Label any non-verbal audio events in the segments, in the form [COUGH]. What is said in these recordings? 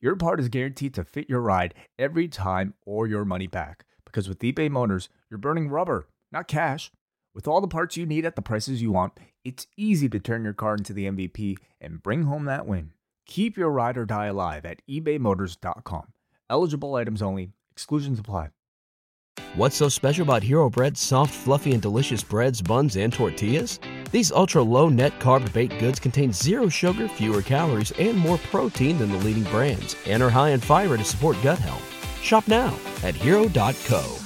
your part is guaranteed to fit your ride every time or your money back. Because with eBay Motors, you're burning rubber, not cash. With all the parts you need at the prices you want, it's easy to turn your car into the MVP and bring home that win. Keep your ride or die alive at ebaymotors.com. Eligible items only, exclusions apply. What's so special about Hero Bread's soft, fluffy, and delicious breads, buns, and tortillas? These ultra low net carb baked goods contain zero sugar, fewer calories, and more protein than the leading brands, and are high in fiber to support gut health. Shop now at hero.co.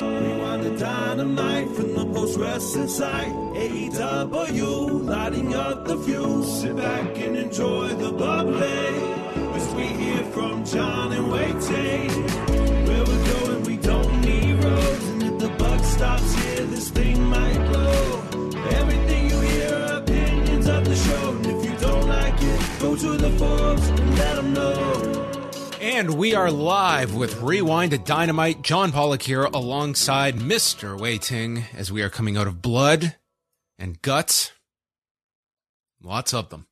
Rewind the dynamite from the post wrestling site. AEW, lighting up the fuse. Sit back and enjoy the bubbly. As we hear from John and Wai Ting. Where we're going, we don't need roads. And if the buck stops here, this thing might blow. Everything you hear are opinions of the show. And if you don't like it, go to the forums and let them know. And we are live with Rewind to Dynamite. John Pollock here alongside Mr. Wai Ting as we are coming out of blood and guts. Lots of them.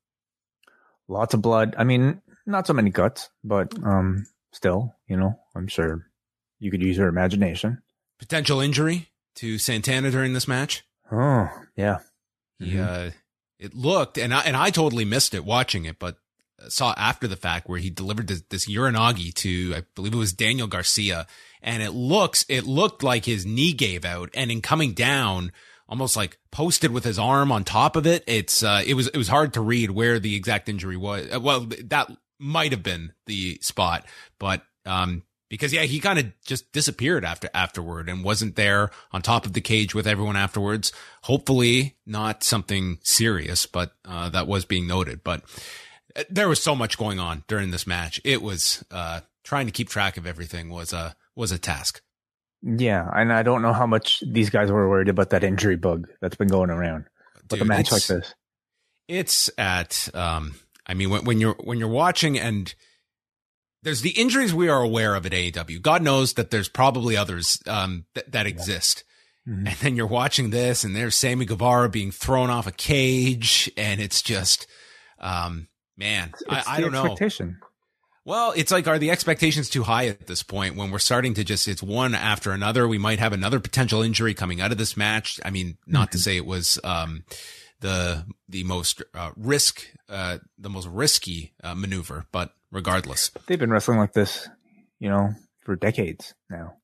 Lots of blood. I mean, not so many guts, but um, still, you know, I'm sure you could use your imagination. Potential injury to Santana during this match. Oh, yeah. He, uh, it looked, and I, and I totally missed it watching it, but saw after the fact where he delivered this, this Uranage to, I believe it was Daniel Garcia. And it looks, it looked like his knee gave out and in coming down, almost like posted with his arm on top of it. It's, uh, it was, it was hard to read where the exact injury was. Well, that might have been the spot, but, um, because yeah, he kind of just disappeared after afterward and wasn't there on top of the cage with everyone afterwards. Hopefully not something serious, but, uh, that was being noted, but uh, there was so much going on during this match. It was, uh, trying to keep track of everything was a, was a task. Yeah. And I don't know how much these guys were worried about that injury bug that's been going around. But Dude, match like this. it's at um i mean when, when you're when you're watching and there's the injuries we are aware of at AEW. God knows that there's probably others um th- that exist. Mhm. And then you're watching this and there's Sammy Guevara being thrown off a cage and it's just um man, I, It's I the don't know. Well, it's like, are the expectations too high at this point when we're starting to just, it's one after another. We might have another potential injury coming out of this match. I mean, not to say it was, um, the, the most, uh, risk, uh, the most risky, uh, maneuver, but regardless, They've been wrestling like this, you know, for decades now.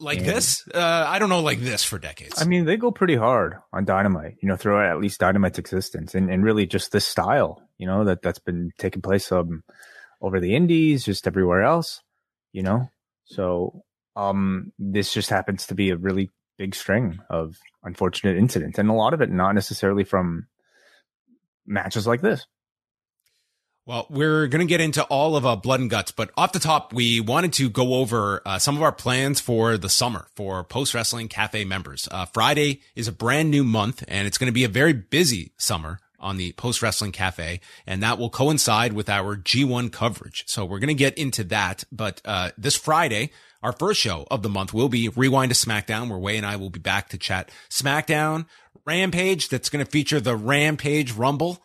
like Yeah. this, uh, I don't know, like this for decades. I mean, they go pretty hard on Dynamite, you know, throughout at least Dynamite's existence and, and really just this style, you know, that that's been taking place um over the indies, just everywhere else, you know. So um this just happens to be a really big string of unfortunate incidents and a lot of it not necessarily from matches like this. Well, we're going to get into all of uh, Blood and Guts, but off the top, we wanted to go over uh, some of our plans for the summer for Post Wrestling Cafe members. Uh, Friday is a brand new month, and it's going to be a very busy summer on the Post Wrestling Cafe, and that will coincide with our G1 coverage. So we're going to get into that, but uh, this Friday, our first show of the month will be Rewind to SmackDown, where Wai and I will be back to chat SmackDown, Rampage, that's going to feature the Rampage Rumble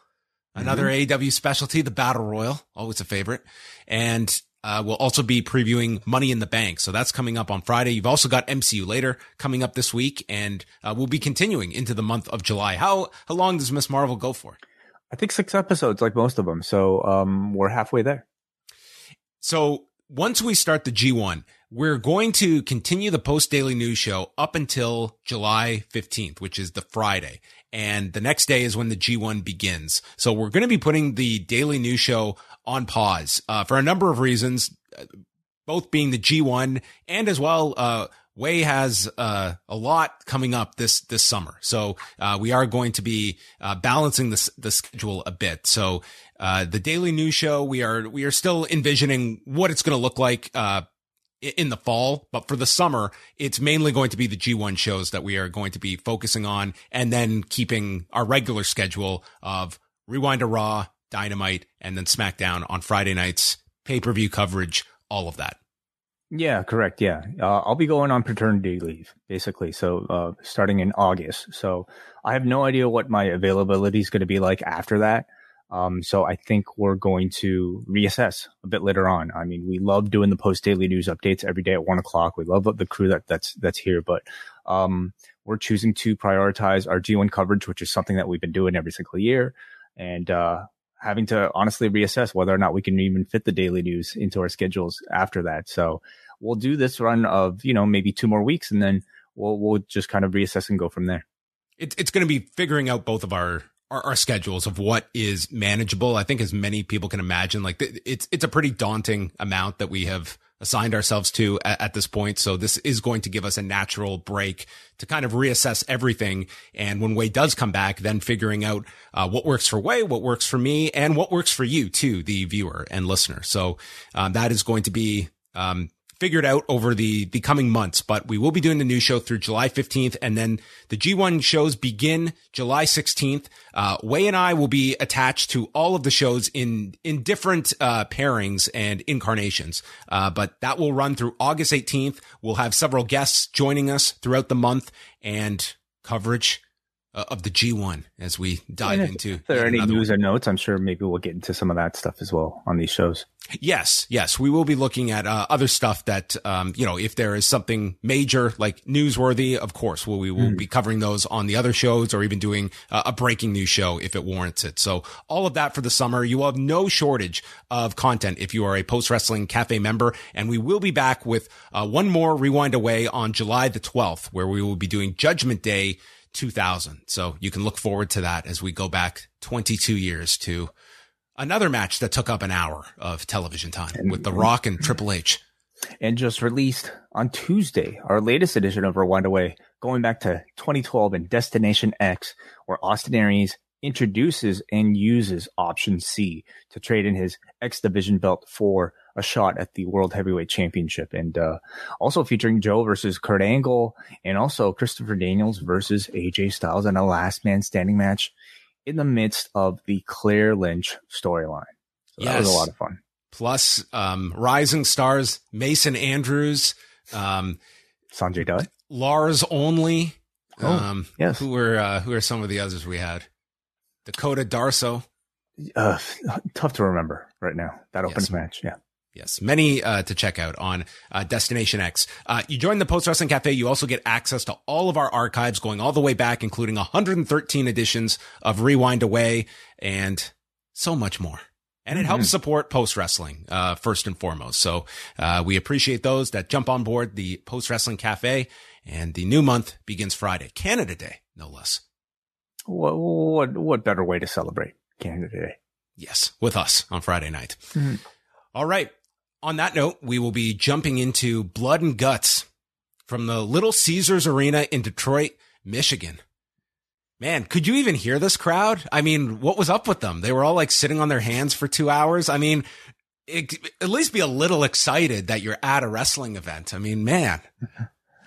another AEW specialty, the Battle Royal, always a favorite. And uh, we'll also be previewing Money in the Bank. So that's coming up on Friday. You've also got MCU later coming up this week, and uh, we'll be continuing into the month of July. How how long does Ms. Marvel go for? I think six episodes like most of them. So um we're halfway there. So once we start the G1, we're going to continue the post daily news show up until July 15th, which is the Friday. And the next day is when the G1 begins. So we're going to be putting the daily news show on pause, uh, for a number of reasons, uh, both being the G1 and as well, uh, Wai has uh, a lot coming up this this summer, so uh, we are going to be uh, balancing the the schedule a bit. So uh, the daily news show, we are we are still envisioning what it's going to look like uh, in the fall, but for the summer, it's mainly going to be the G1 shows that we are going to be focusing on and then keeping our regular schedule of Rewind to Raw, Dynamite, and then SmackDown on Friday nights, pay per view coverage, all of that. Yeah, correct. Yeah. Uh, I'll be going on paternity leave, basically. So, uh, starting in August. So, I have no idea what my availability is going to be like after that. Um, so I think we're going to reassess a bit later on. I mean, we love doing the post daily news updates every day at one o'clock. We love the crew that that's, that's here, but, um, we're choosing to prioritize our G1 coverage, which is something that we've been doing every single year and, uh, having to honestly reassess whether or not we can even fit the daily news into our schedules after that. So we'll do this run of, you know, maybe two more weeks and then we'll, we'll just kind of reassess and go from there. It, it's going to be figuring out both of our our, our, schedules of what is manageable. I think as many people can imagine, like it's, it's a pretty daunting amount that we have assigned ourselves to at, at, this point. So this is going to give us a natural break to kind of reassess everything. And when Wai does come back, then figuring out uh, what works for Wai, what works for me, and what works for you too, the viewer and listener. So um, that is going to be um, figured out over the, the coming months, but we will be doing the new show through July 15th. And then the G1 shows begin July 16th. Uh, Wai and I will be attached to all of the shows in, in different, uh, pairings and incarnations. Uh, but that will run through August 18th. We'll have several guests joining us throughout the month and coverage uh, of the G1 as we dive if, into. If there are any news or notes, I'm sure maybe we'll get into some of that stuff as well on these shows. Yes, yes, we will be looking at uh, other stuff that um, you know, if there is something major like newsworthy, of course, we'll, we will mm. be covering those on the other shows or even doing uh, a breaking news show if it warrants it. So all of that for the summer. You will have no shortage of content if you are a post wrestling cafe member, and we will be back with uh, one more rewind away on July the 12th, where we will be doing Judgment Day 2000. So you can look forward to that as we go back 22 years to another match that took up an hour of television time and, with The Rock and Triple H. And just released on Tuesday, our latest edition of Rewind Away, going back to 2012 and Destination X, where Austin Aries introduces and uses option C to trade in his X division belt for a shot at the World Heavyweight Championship, and uh, also featuring Joe versus Kurt Angle, and also Christopher Daniels versus AJ Styles in a last man standing match in the midst of the Claire Lynch storyline. So yes. That was a lot of fun. Plus, um, rising stars Mason Andrews, um, Sanjay Dutt, Lars Only. Oh, um, yes. Who were uh, who are some of the others we had? Dakota Darsow. Uh, tough to remember right now. That opens yes. match. Yeah. Yes, many uh, to check out on uh, Destination X. Uh, you join the Post Wrestling Cafe. You also get access to all of our archives going all the way back, including 113 editions of Rewind Away and so much more. And it mm-hmm. helps support post wrestling, uh, first and foremost. So, uh, we appreciate those that jump on board the Post Wrestling Cafe. And the new month begins Friday, Canada Day, no less. What, what, what better way to celebrate Canada Day? Yes, with us on Friday night. Mm-hmm. All right. On that note, we will be jumping into blood and guts from the Little Caesars Arena in Detroit, Michigan. Man, could you even hear this crowd? I mean, what was up with them? They were all like sitting on their hands for two hours. I mean, it, at least be a little excited that you're at a wrestling event. I mean, man,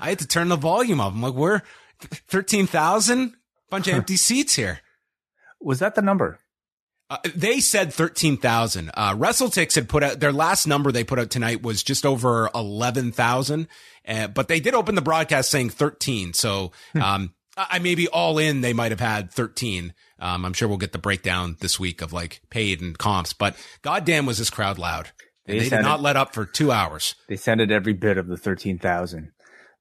I had to turn the volume up. I'm like, we're 13,000 bunch of [LAUGHS] empty seats here. Was that the number? Uh, they said 13,000. Uh, WrestleTix had put out their last number they put out tonight was just over 11,000. Uh, but they did open the broadcast saying 13. So, hmm. um, I maybe all in, they might have had 13. Um, I'm sure we'll get the breakdown this week of like paid and comps, but goddamn was this crowd loud. They, they did not let up for two hours. They sounded every bit of the 13,000.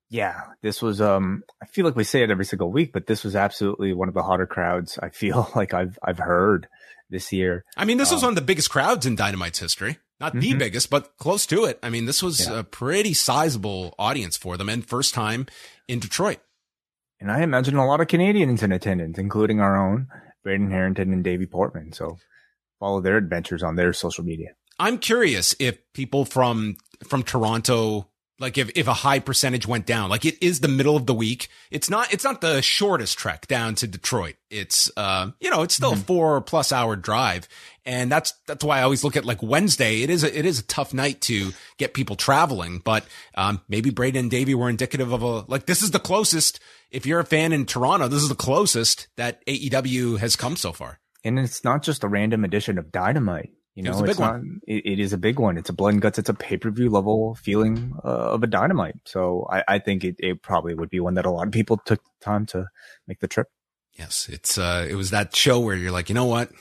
Yeah, this was, um, I feel like we say it every single week, but this was absolutely one of the hotter crowds I feel [LAUGHS] like I've, I've heard this year. I mean, this um, was one of the biggest crowds in Dynamite's history. Not mm-hmm. the biggest, but close to it. I mean, this was yeah. a pretty sizable audience for them and first time in Detroit. And I imagine a lot of Canadians in attendance, including our own Braden Harrington and Davey Portman. So follow their adventures on their social media. I'm curious if people from from Toronto Like if, if a high percentage went down, like it is the middle of the week. It's not, it's not the shortest trek down to Detroit. It's, uh, you know, it's still mm-hmm. a four plus hour drive. And that's, that's why I always look at like Wednesday. It is a, it is a tough night to get people traveling, but, um, maybe Braden and Davey were indicative of a, like, this is the closest. If you're a fan in Toronto, this is the closest that AEW has come so far. And it's not just a random edition of Dynamite. You know, it's, not, it, it is a big one. It's a blood and guts. It's a pay per view level feeling uh, of a dynamite. So I, I think it, it probably would be one that a lot of people took time to make the trip. Yes, it's uh, it was that show where you're like, you know what?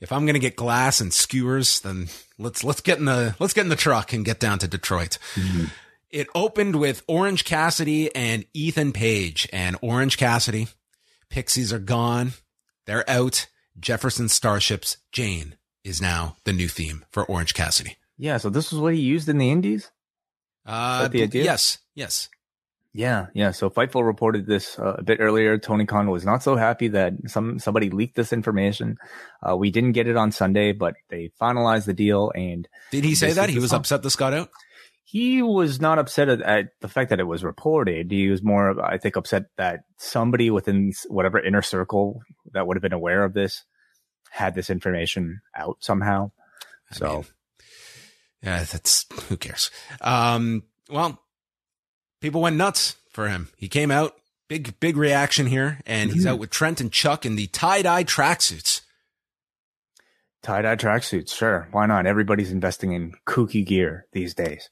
If I'm gonna get glass and skewers, then let's let's get in the let's get in the truck and get down to Detroit. Mm-hmm. It opened with Orange Cassidy and Ethan Page, and Orange Cassidy, Pixies are gone, they're out. Jefferson Starships, Jane is now the new theme for Orange Cassidy. Yeah, so this is what he used in the Indies. Uh, the idea? Yes, yes. Yeah, yeah. So Fightful reported this uh, a bit earlier. Tony Khan was not so happy that some somebody leaked this information. Uh, we didn't get it on Sunday, but they finalized the deal. And did he say that he was song. upset this got out? He was not upset at, at, the fact that it was reported. He was more, I think, upset that somebody within whatever inner circle that would have been aware of this had this information out somehow. I so, mean, yeah, that's who cares. Um, well, people went nuts for him. He came out, big, big reaction here, and mm-hmm. he's out with Trent and Chuck in the tie dye tracksuits. Tie dye tracksuits, sure. Why not? Everybody's investing in kooky gear these days.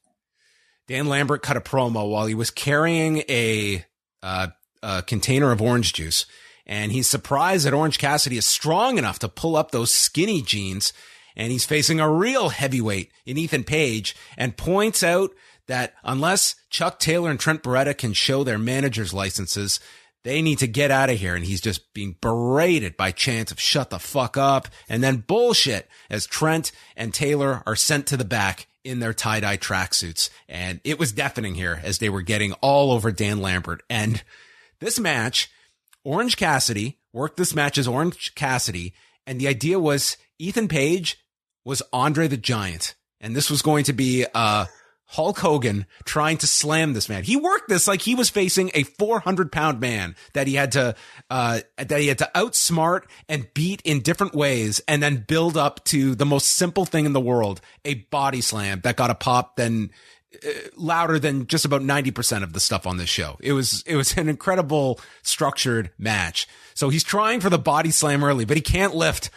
Dan Lambert cut a promo while he was carrying a, uh, a container of orange juice and he's surprised that Orange Cassidy is strong enough to pull up those skinny jeans. And he's facing a real heavyweight in Ethan Page and points out that unless Chuck Taylor and Trent Beretta can show their manager's licenses, they need to get out of here. And he's just being berated by chants of shut the fuck up and then bullshit as Trent and Taylor are sent to the back in their tie dye tracksuits. And it was deafening here as they were getting all over Dan Lambert. And this match Orange Cassidy worked this match as Orange Cassidy. And the idea was Ethan Page was Andre the Giant. And this was going to be, uh, Hulk Hogan trying to slam this man. He worked this like he was facing a 400 pound man that he had to, uh, that he had to outsmart and beat in different ways and then build up to the most simple thing in the world, a body slam that got a pop then Uh, louder than just about 90% of the stuff on this show. It was, it was an incredible structured match. So he's trying for the body slam early, but he can't lift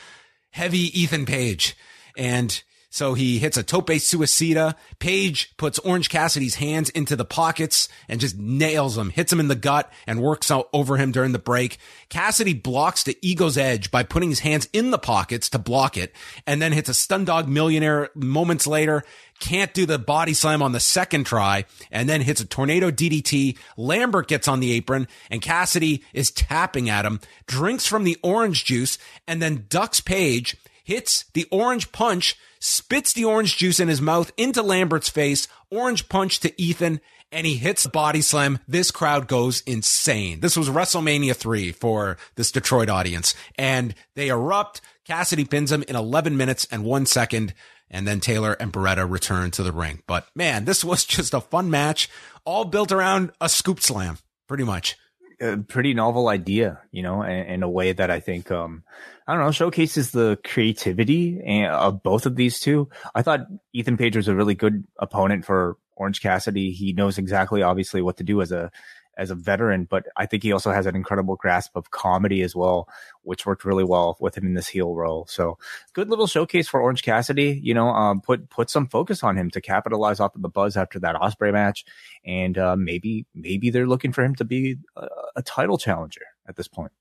heavy Ethan Page. And so he hits a tope suicida. Page puts Orange Cassidy's hands into the pockets and just nails him, hits him in the gut and works out over him during the break. Cassidy blocks the ego's edge by putting his hands in the pockets to block it and then hits a stun dog millionaire moments later. Can't do the body slam on the second try and then hits a tornado DDT. Lambert gets on the apron and Cassidy is tapping at him, drinks from the orange juice and then ducks Page, hits the orange punch spits the orange juice in his mouth into Lambert's face, orange punch to Ethan, and he hits the body slam. This crowd goes insane. This was WrestleMania 3 for this Detroit audience, and they erupt. Cassidy pins him in 11 minutes and one second. And then Taylor and Beretta return to the ring. But man, this was [LAUGHS] just a fun match, all built around a scoop slam, pretty much a pretty novel idea, you know, in, a way that I think, um, I don't know, showcases the creativity of both of these two. I thought Ethan Page was a really good opponent for Orange Cassidy. He knows exactly, obviously, what to do as a as a veteran, but I think he also has an incredible grasp of comedy as well, which worked really well with him in this heel role. So good little showcase for Orange Cassidy. You know, um, put put some focus on him to capitalize off of the buzz after that Osprey match, and uh, maybe maybe they're looking for him to be a, a title challenger at this point.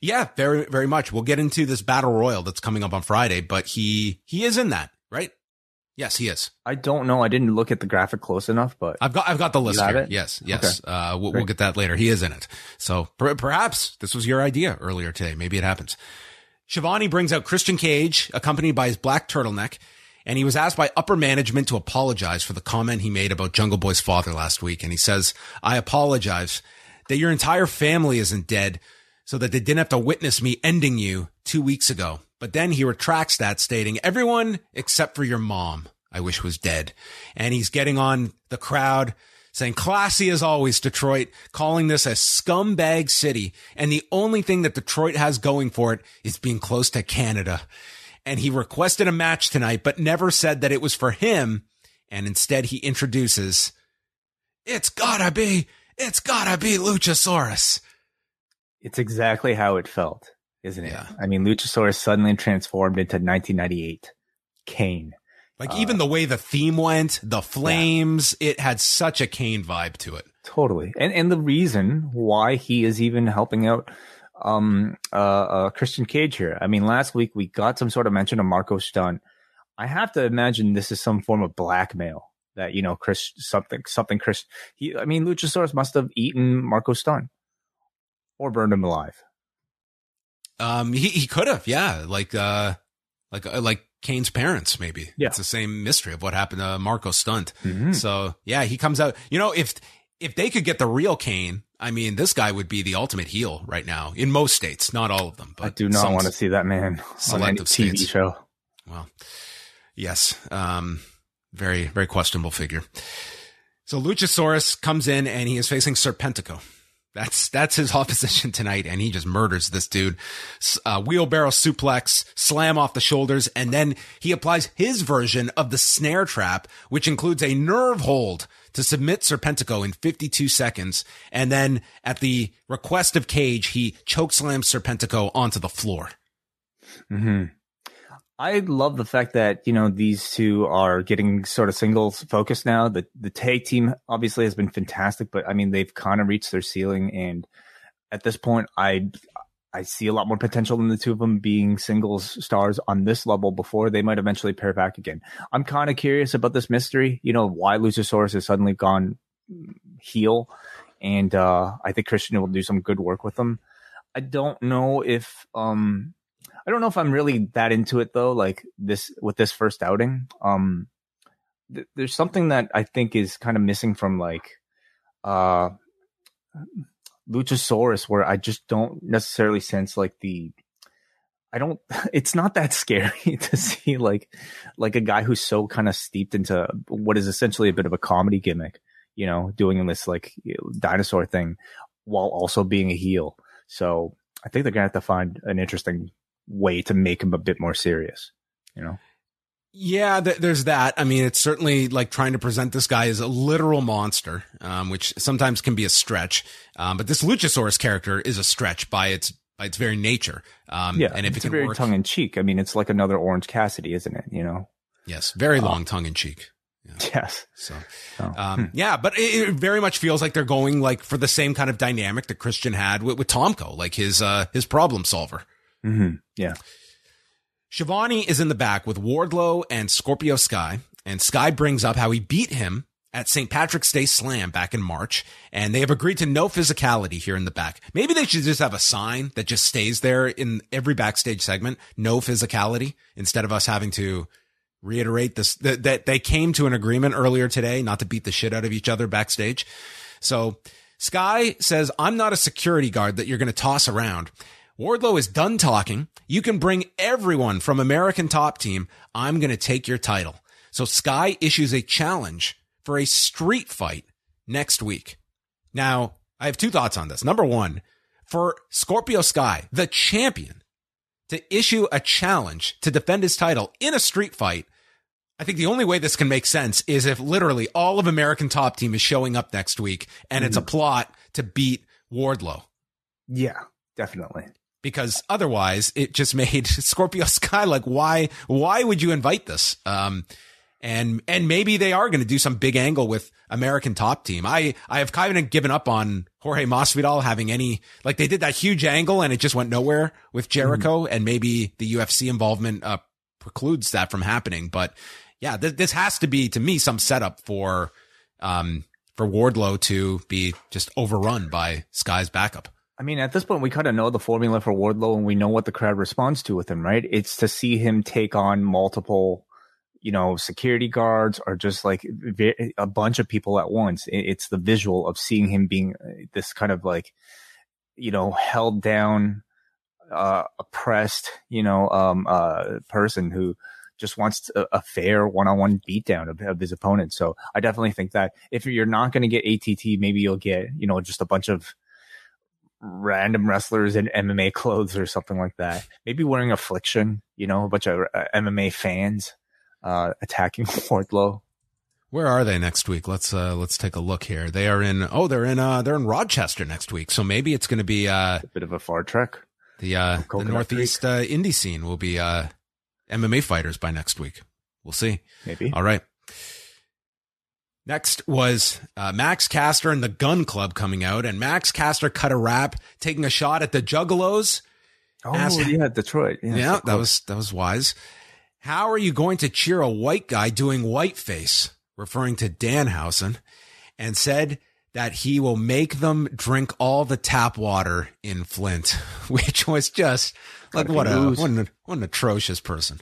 Yeah, very very much. We'll get into this battle royal that's coming up on Friday, but he he is in that, right? Yes, he is. I don't know. I didn't look at the graphic close enough, but I've got I've got the list here. It? Yes, yes. Okay. Uh, we'll, we'll, get that later. He is in it. So per- perhaps this was your idea earlier today. Maybe it happens. Schiavone brings out Christian Cage, accompanied by his black turtleneck, and he was asked by upper management to apologize for the comment he made about Jungle Boy's father last week. And he says, "I apologize that your entire family isn't dead, so that they didn't have to witness me ending you two weeks ago." But then he retracts that, stating, everyone except for your mom. I wish was dead. And he's getting on the crowd saying classy as always, Detroit, calling this a scumbag city. And the only thing that Detroit has going for it is being close to Canada. And he requested a match tonight, but never said that it was for him. And instead he introduces, it's gotta be, it's gotta be Luchasaurus. It's exactly how it felt, isn't it? Yeah. I mean, Luchasaurus suddenly transformed into 1998 Kane. Like even the way the theme went, the flames, it had such a Kane vibe to it. Totally. And and the reason why he is even helping out um uh, uh Christian Cage here. I mean, last week we got some sort of mention of Marco Stunt. I have to imagine this is some form of blackmail that, you know, Chris something something Chris he I mean Luchasaurus must have eaten Marco Stunt or burned him alive. Um, he, he could have, yeah, like, uh, like, uh, like Kane's parents, maybe. Yeah. It's the same mystery of what happened to Marco Stunt. Mhm. So yeah, he comes out, you know, if, if they could get the real Kane, I mean, this guy would be the ultimate heel right now in most states, not all of them, but I do not want to see that man on any TV states. show. Well, yes. Um, very, very questionable figure. So Luchasaurus comes in and he is facing Serpentico. That's, that's his [LAUGHS] opposition tonight. And he just murders this dude. Uh, wheelbarrow suplex, slam off the shoulders. And then he applies his version of the snare trap, which includes a nerve hold to submit Serpentico in 52 seconds. And then at the request of Cage, he chokeslams Serpentico onto the floor. hmm I love the fact that you know these two are getting sort of singles focused now. The the tag team obviously has been fantastic, but I mean they've kind of reached their ceiling, and at this point, I I see a lot more potential in the two of them being singles stars on this level before they might eventually pair back again. I'm kind of curious about this mystery. You know why Luchasaurus has suddenly gone heel, and uh, I think Christian will do some good work with them. I don't know if um I don't know if I'm really that into it though. Like this with this first outing, um, th- there's something that I think is kind of missing from like uh Luchasaurus, where I just don't necessarily sense like the. I don't. [LAUGHS] It's not that scary [LAUGHS] to see like like a guy who's so kind of steeped into what is essentially a bit of a comedy gimmick, you know, doing this like dinosaur thing while also being a heel. So I think they're gonna have to find an interesting way to make him a bit more serious. You know, Yeah, th- there's that. I mean, it's certainly like trying to present this guy as a literal monster, um, which sometimes can be a stretch. Um, but this Luchasaurus character is a stretch by its by its very nature. Um, yeah, and if it's it can very work, tongue in cheek. I mean, it's like another Orange Cassidy, isn't it? You know, yes, very long tongue in cheek. yes. So, Oh, um, yeah, but it, it very much feels like they're going like for the same kind of dynamic that Christian had with, with Tomko, like his uh, his problem solver. Hmm Yeah. Schiavone is in the back with Wardlow and Scorpio Sky, and Sky brings up how he beat him at St. Patrick's Day Slam back in March, and they have agreed to no physicality here in the back. Maybe they should just have a sign that just stays there in every backstage segment, no physicality, instead of us having to reiterate this, that, that they came to an agreement earlier today not to beat the shit out of each other backstage. So Sky says, I'm not a security guard that you're going to toss around. Wardlow is done talking. You can bring everyone from American Top Team. I'm going to take your title. So Sky issues a challenge for a street fight next week. Now, I have two thoughts on this. Number one, for Scorpio Sky, the champion, to issue a challenge to defend his title in a street fight, I think the only way this can make sense is if literally all of American Top Team is showing up next week and it's a mm. plot to beat Wardlow Yeah, definitely. Because otherwise it just [LAUGHS] made Scorpio Sky like why why would you invite this? Um and and maybe they are going to do some big angle with American Top Team. I I have kind of given up on Jorge Masvidal having any like they did that huge angle and it just went nowhere with Jericho and maybe the UFC involvement uh precludes that from happening, but yeah, th- this has to be to me some setup for um for Wardlow to be just overrun by Sky's backup. I mean, at this point, we kind of know the formula for Wardlow, and we know what the crowd responds to with him, right? It's to see him take on multiple, you know, security guards or just like a bunch of people at once. It's the visual of seeing him being uh, this kind of like, you know, held down, uh, oppressed, you know, um, uh, person who just wants a, a fair one-on-one beatdown of, of his opponent. So I definitely think that if you're not going to get ATT, maybe you'll get you know just a bunch of random wrestlers in MMA clothes or something like that. Maybe wearing affliction, you know, a bunch of uh, MMA fans uh, attacking [LAUGHS] Wardlow. Where are they next week? Let's uh let's take a look here. They are in oh they're in uh they're in Rochester next week. So maybe it's going to be uh a bit of a far trek. The uh the Northeast uh, indie scene will be uh MMA fighters by next week. We'll see. Maybe. All right. Next was uh, Max Caster and the Gun Club coming out, and Max Caster cut a rap, taking a shot at the Juggalos. Oh asked, yeah, Detroit. Yeah, yeah that was that was wise. How are you going to cheer a white guy doing whiteface? Referring to Danhausen, and said that he will make them drink all the tap water in Flint, [LAUGHS] which was just like what a, what an, what an atrocious person.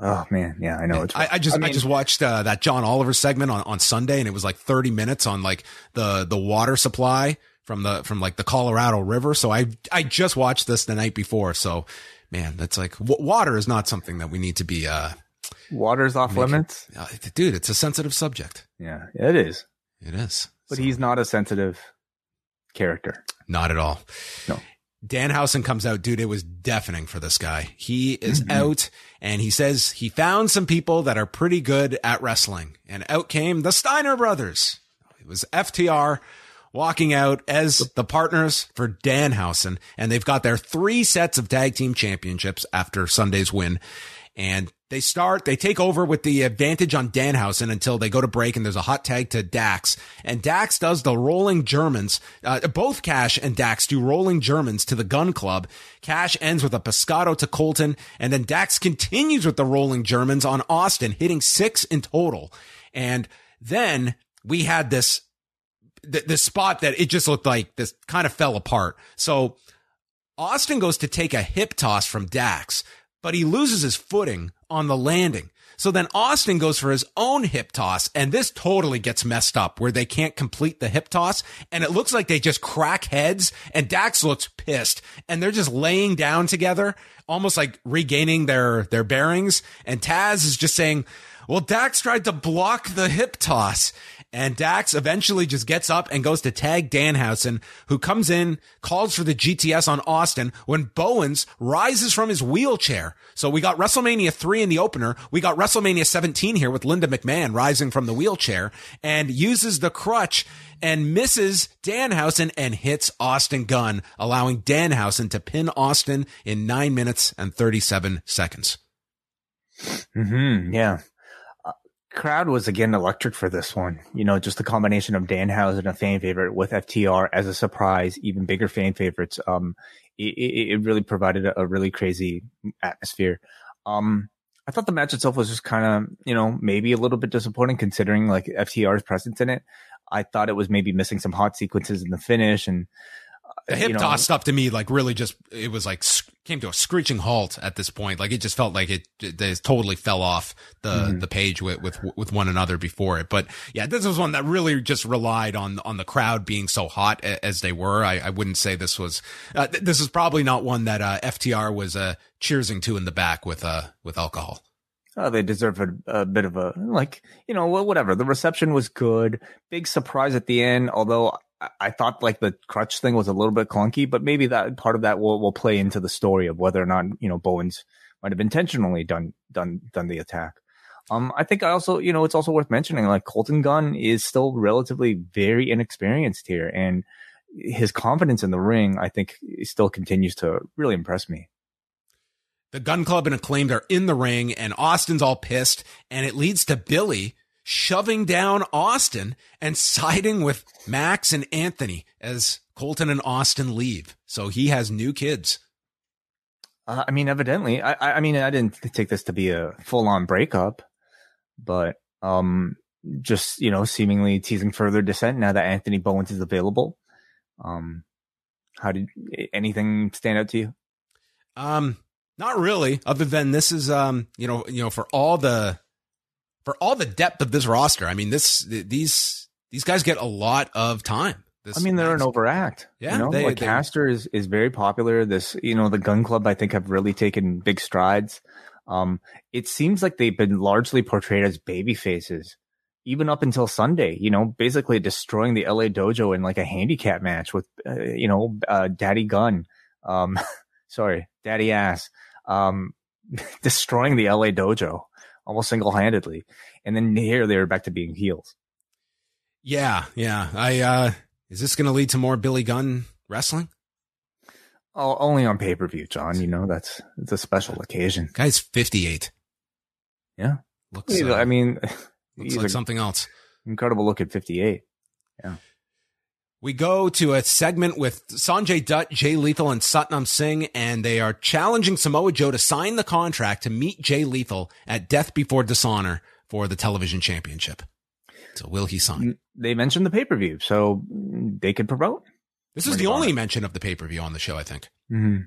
Oh man, yeah, I know. It's I, I just I, mean, I, just watched uh, that John Oliver segment on, on Sunday, and it was like thirty minutes on like the the water supply from the from like the Colorado River. So I I just watched this the night before. So man, that's like w- water is not something that we need to be. uh Water's off making, limits, uh, dude. It's a sensitive subject. Yeah, it is. It is. But so. he's not a sensitive character. Not at all. No. Danhausen comes out, dude. It was deafening for this guy. He is mm-hmm. out and he says he found some people that are pretty good at wrestling. And out came the Steiner brothers. It was FTR walking out as the partners for Danhausen. And they've got their three sets of tag team championships after Sunday's win. And they start, they take over with the advantage on Danhausen until they go to break and there's a hot tag to Dax. And Dax does the rolling Germans. Uh, both Cash and Dax do rolling Germans to the gun club. Cash ends with a pescado to Colton And then Dax continues with the rolling Germans on Austin, hitting six in total. And then we had this, th- this spot that it just looked like this kind of fell apart. So Austin goes to take a hip toss from Dax, but he loses his footing on the landing. So then Austin goes for his own hip toss and this totally gets messed up where they can't complete the hip toss and it looks like they just crack heads and Dax looks pissed and they're just laying down together, almost like regaining their, their bearings. And Taz is just saying, well, Dax tried to block the hip toss and Dax eventually just gets up and goes to tag Danhausen, who comes in, calls for the GTS on Austin when Bowens rises from his wheelchair. So we got WrestleMania 3 in the opener. We got WrestleMania 17 here with Linda McMahon rising from the wheelchair and uses the crutch and misses Danhausen and hits Austin Gunn, allowing Danhausen to pin Austin in nine minutes and 37 seconds. Hmm. Yeah crowd was again electric for this one. You know, just the combination of Danhausen, a fan favorite, with FTR as a surprise, even bigger fan favorites. Um, it, it really provided a, a, really crazy atmosphere. Um, I thought the match itself was just kind of, you know, maybe a little bit disappointing considering like FTR's presence in it. I thought it was maybe missing some hot sequences in the finish and the hip you know, toss stuff to me like really just it was like came to a screeching halt at this point like it just felt like it, it they totally fell off the mm-hmm. the page with, with with one another before it but yeah this was one that really just relied on on the crowd being so hot as they were i, I wouldn't say this was uh, this is probably not one that uh, ftr was uh cheersing to in the back with uh with alcohol Oh, they deserve a, a, bit of a like, you know, whatever. The reception was good. Big surprise at the end, although I thought like the crutch thing was a little bit clunky, but maybe that part of that will, will play into the story of whether or not, you know, Bowens might have intentionally done, done, done the attack. Um, I think I also, you know, it's also worth mentioning like Colton Gunn is still relatively very inexperienced here and his confidence in the ring, I think still continues to really impress me. The Gun Club and Acclaimed are in the ring and Austin's all pissed and it leads to Billy shoving down Austin and siding with Max and Anthony as Colton and Austin leave. So he has new kids. Uh, I mean, evidently, I, I mean, I didn't take this to be a full on breakup, but, um, just, you know, seemingly teasing further dissent now that Anthony Bowens is available. Um, how did anything stand out to you? Um, not really, other than this is, um, you know, you know, for all the, for all the depth of this roster. I mean, this these these guys get a lot of time. This I mean, they're an overact. Yeah, you know, they, like they, Caster is is very popular. This, you know, the Gun Club I think have really taken big strides. Um, it seems like they've been largely portrayed as baby faces, even up until Sunday. You know, basically destroying the LA Dojo in like a handicap match with, uh, you know, uh, Daddy Gun. Um, [LAUGHS] sorry, Daddy Ass. Um, [LAUGHS] destroying the LA Dojo almost single handedly, and then here they're back to being heels. Yeah, yeah. I uh is this going to lead to more Billy Gunn wrestling? Oh, only on pay per view, John. You know that's it's a special occasion. Guy's fifty eight. Yeah, looks. Uh, I mean, looks like something else. Incredible look at fifty eight. Yeah. We go to a segment with Sanjay Dutt, Jay Lethal, and Satnam Singh, and they are challenging Samoa Joe to sign the contract to meet Jay Lethal at Death Before Dishonor for the television championship. So will he sign? They mentioned the pay per view, so they could promote. This is the only mention of the pay per view on the show, I think. Mm-hmm.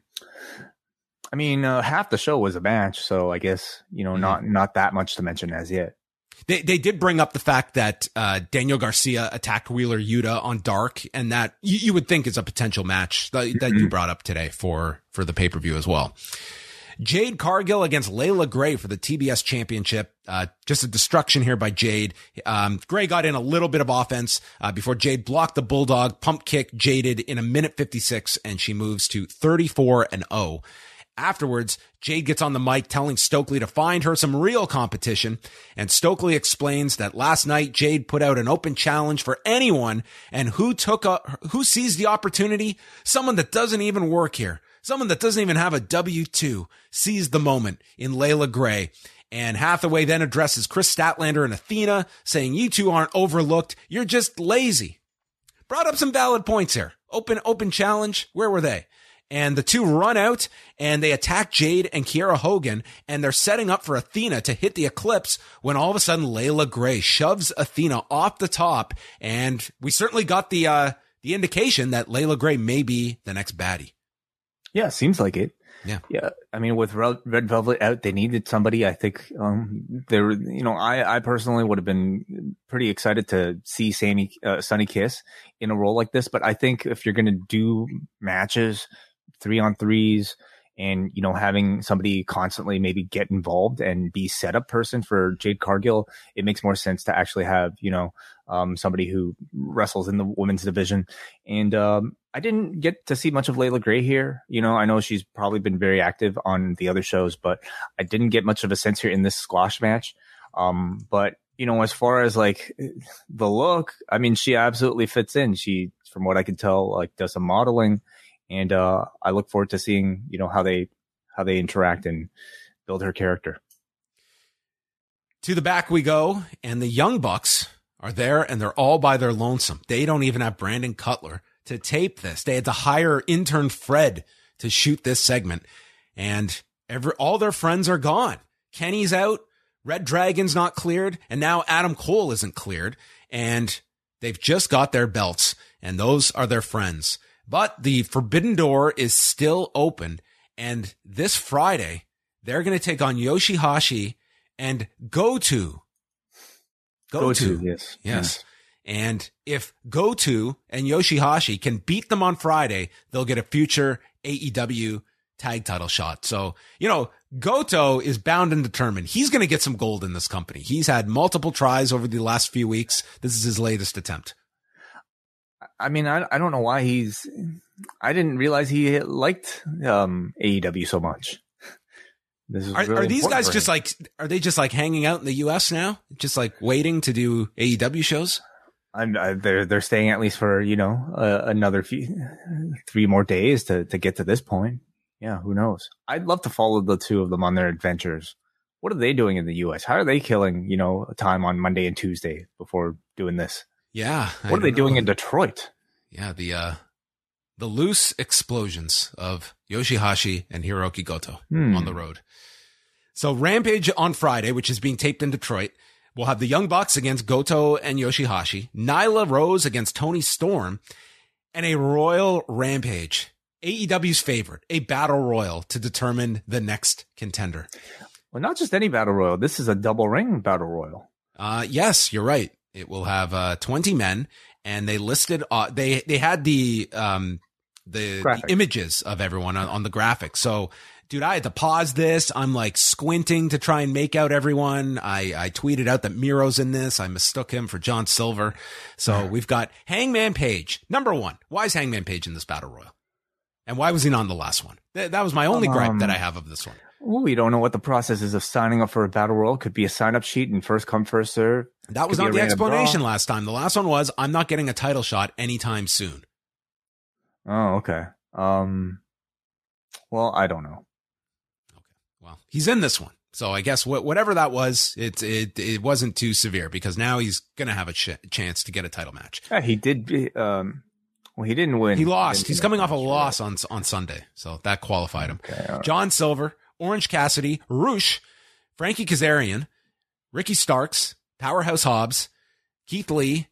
I mean, uh, half the show was a match, so I guess you know, mm-hmm. not not that much to mention as yet. They they did bring up the fact that uh, Daniel Garcia attacked Wheeler Yuta on Dark, and that you, you would think is a potential match that, that you mm-hmm. brought up today for for the pay per view as well. Jade Cargill against Leila Grey for the TBS championship. Uh, just a destruction here by Jade. Um, Grey got in a little bit of offense, uh, before Jade blocked the Bulldog, pump kick Jaded in a minute 56, and she moves to 34 and 0. Afterwards, Jade gets on the mic telling Stokely to find her some real competition. And Stokely explains that last night Jade put out an open challenge for anyone. And who took a, who seized the opportunity? Someone that doesn't even work here. Someone that doesn't even have a W-2 seized the moment in Leila Grey. And Hathaway then addresses Kris Statlander and Athena saying, you two aren't overlooked. You're just lazy. Brought up some valid points here. Open, open challenge. Where were they? And the two run out and they attack Jade and Kiera Hogan and they're setting up for Athena to hit the eclipse when all of a sudden Leila Grey shoves Athena off the top and we certainly got the uh the indication that Leila Grey may be the next baddie. Yeah, seems like it. Yeah. Yeah. I mean, with Red Velvet out, they needed somebody. I think, um, there, you know, I, I personally would have been pretty excited to see Sammy, uh, Sonny Kiss in a role like this. But I think if you're going to do matches three on threes and you know having somebody constantly maybe get involved and be setup person for Jade Cargill, it makes more sense to actually have you know um, somebody who wrestles in the women's division. And um, I didn't get to see much of Leila Grey here. You know, I know she's probably been very active on the other shows, but I didn't get much of a sense here in this squash match. Um, but you know, as far as like the look, I mean, she absolutely fits in. She, from what I can tell, like does some modeling and uh, I look forward to seeing you know how they how they interact and build her character. To the back we go, and the Young Bucks are there, and they're all by their lonesome. They don't even have Brandon Cutler to tape this. They had to hire intern Fred to shoot this segment, and every all their friends are gone. Kenny's out, Red Dragon's not cleared, and now Adam Cole isn't cleared, and they've just got their belts, and those are their friends. But the forbidden door is still open. And this Friday, they're going to take on Yoshihashi and Goto. Go to, yes. Yes. Mm. And if Goto and Yoshihashi can beat them on Friday, they'll get a future AEW tag title shot. So, you know, Goto is bound and determined. He's going to get some gold in this company. He's had multiple tries over the last few weeks. This is his latest attempt. I mean, I I don't know why he's. I didn't realize he liked um, AEW so much. Are, really are, these guys just like? Are they just like hanging out in the U.S. now, just like waiting to do AEW shows? I'm, I, they're they're staying at least for you know uh, another few, three more days to to get to this point. Yeah, who knows? I'd love to follow the two of them on their adventures. What are they doing in the U.S.? How are they killing you know time on Monday and Tuesday before doing this? Yeah. What are they know. doing in Detroit? Yeah, the uh the loose explosions of Yoshihashi and Hiroki Goto hmm. on the road. So Rampage on Friday, which is being taped in Detroit, will have the Young Bucks against Goto and Yoshihashi, Nyla Rose against Toni Storm, and a Royal Rampage. AEW's favorite, a battle royal to determine the next contender. Well, not just any battle royal. This is a double ring battle royal. Uh, yes, you're right. It will have uh, 20 men, and they listed uh, they they had the um the, the, images of everyone on, on the graphic. So dude, I had to pause this. I'm like squinting to try and make out everyone. I, I tweeted out that Miro's in this. I mistook him for John Silver. So we've got Hangman Page. Number one. Why is Hangman Page in this battle royal? And why was he not on the last one? Th- that was my only gripe Um, that I have of this one. We don't know what the process is of signing up for a battle royal. Could be a sign up sheet and first come first serve. That was could not the explanation last time. The last one was I'm not getting a title shot anytime soon. Oh, okay. Um, well, I don't know. Okay. Well, he's in this one. So I guess wh- whatever that was, it, it, it wasn't too severe because now he's going to have a ch- chance to get a title match. Yeah, he did. be- Um, well, he didn't win. He lost. Didn't He's coming off a match, right? loss on, on Sunday. So that qualified him. Okay, right. John Silver, Orange Cassidy, Rush, Frankie Kazarian, Ricky Starks, Powerhouse Hobbs, Keith Lee,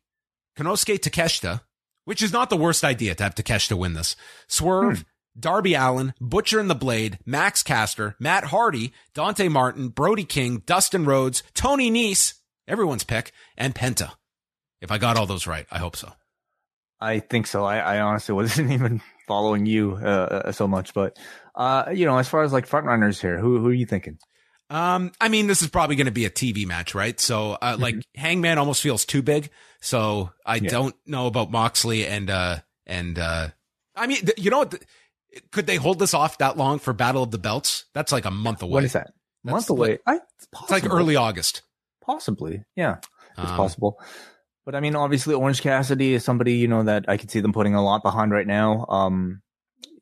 Konosuke Takeshita, which is not the worst idea to have Takeshita win this. Swerve, Hmm. Darby Allin, Butcher and the Blade, Max Caster, Matt Hardy, Dante Martin, Brody King, Dustin Rhodes, Tony Nese, everyone's pick, and Penta. If I got all those right, I hope so. I think so. I, I honestly [LAUGHS] wasn't even following you uh, uh, so much, but uh, you know, as far as like front runners here, who who are you thinking? Um, I mean, this is probably going to be a TV match, right? So, uh, like Hangman almost feels too big. So I Yeah. don't know about Moxley and, uh, and, uh, I mean, th- you know what? Could they hold this off that long for Battle of the Belts? That's like a month away. What is that? That's month away? I, it's, It's like early August. possibly. Yeah, it's Um, possible. But I mean, obviously, Orange Cassidy is somebody you know that I could see them putting a lot behind right now. Um,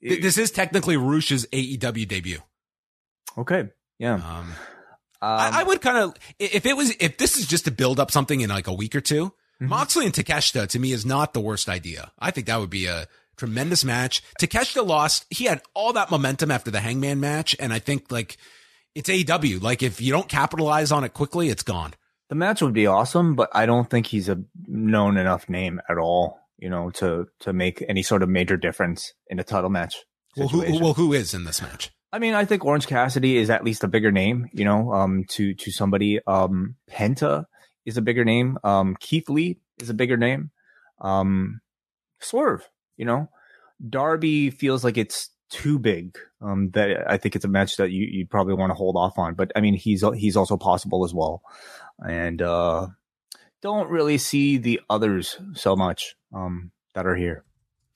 th- This is technically Rush's AEW debut. okay, yeah. Um, Um, I, I would kind of, if it was, if this is just to build up something in like a week or 2 Mhm. Moxley and Takeshita to me is not the worst idea. I think that would be a tremendous match. Takeshita lost. He had all that momentum after the Hangman match. And I think like it's AEW. Like if you don't capitalize on it quickly, it's gone. the match would be awesome, but I don't think he's a known enough name at all. You know, to to make any sort of major difference in a title match. Well who, well, who is in this match? I mean, I think Orange Cassidy is at least a bigger name, you know, um, to, to somebody. Um, Penta is a bigger name. Um, Keith Lee is a bigger name. Um, Swerve, you know, Darby feels like it's too big. Um, that I think it's a match that you, you probably want to hold off on, but I mean, he's, he's also possible as well. And, uh, don't really see the others so much, um, that are here.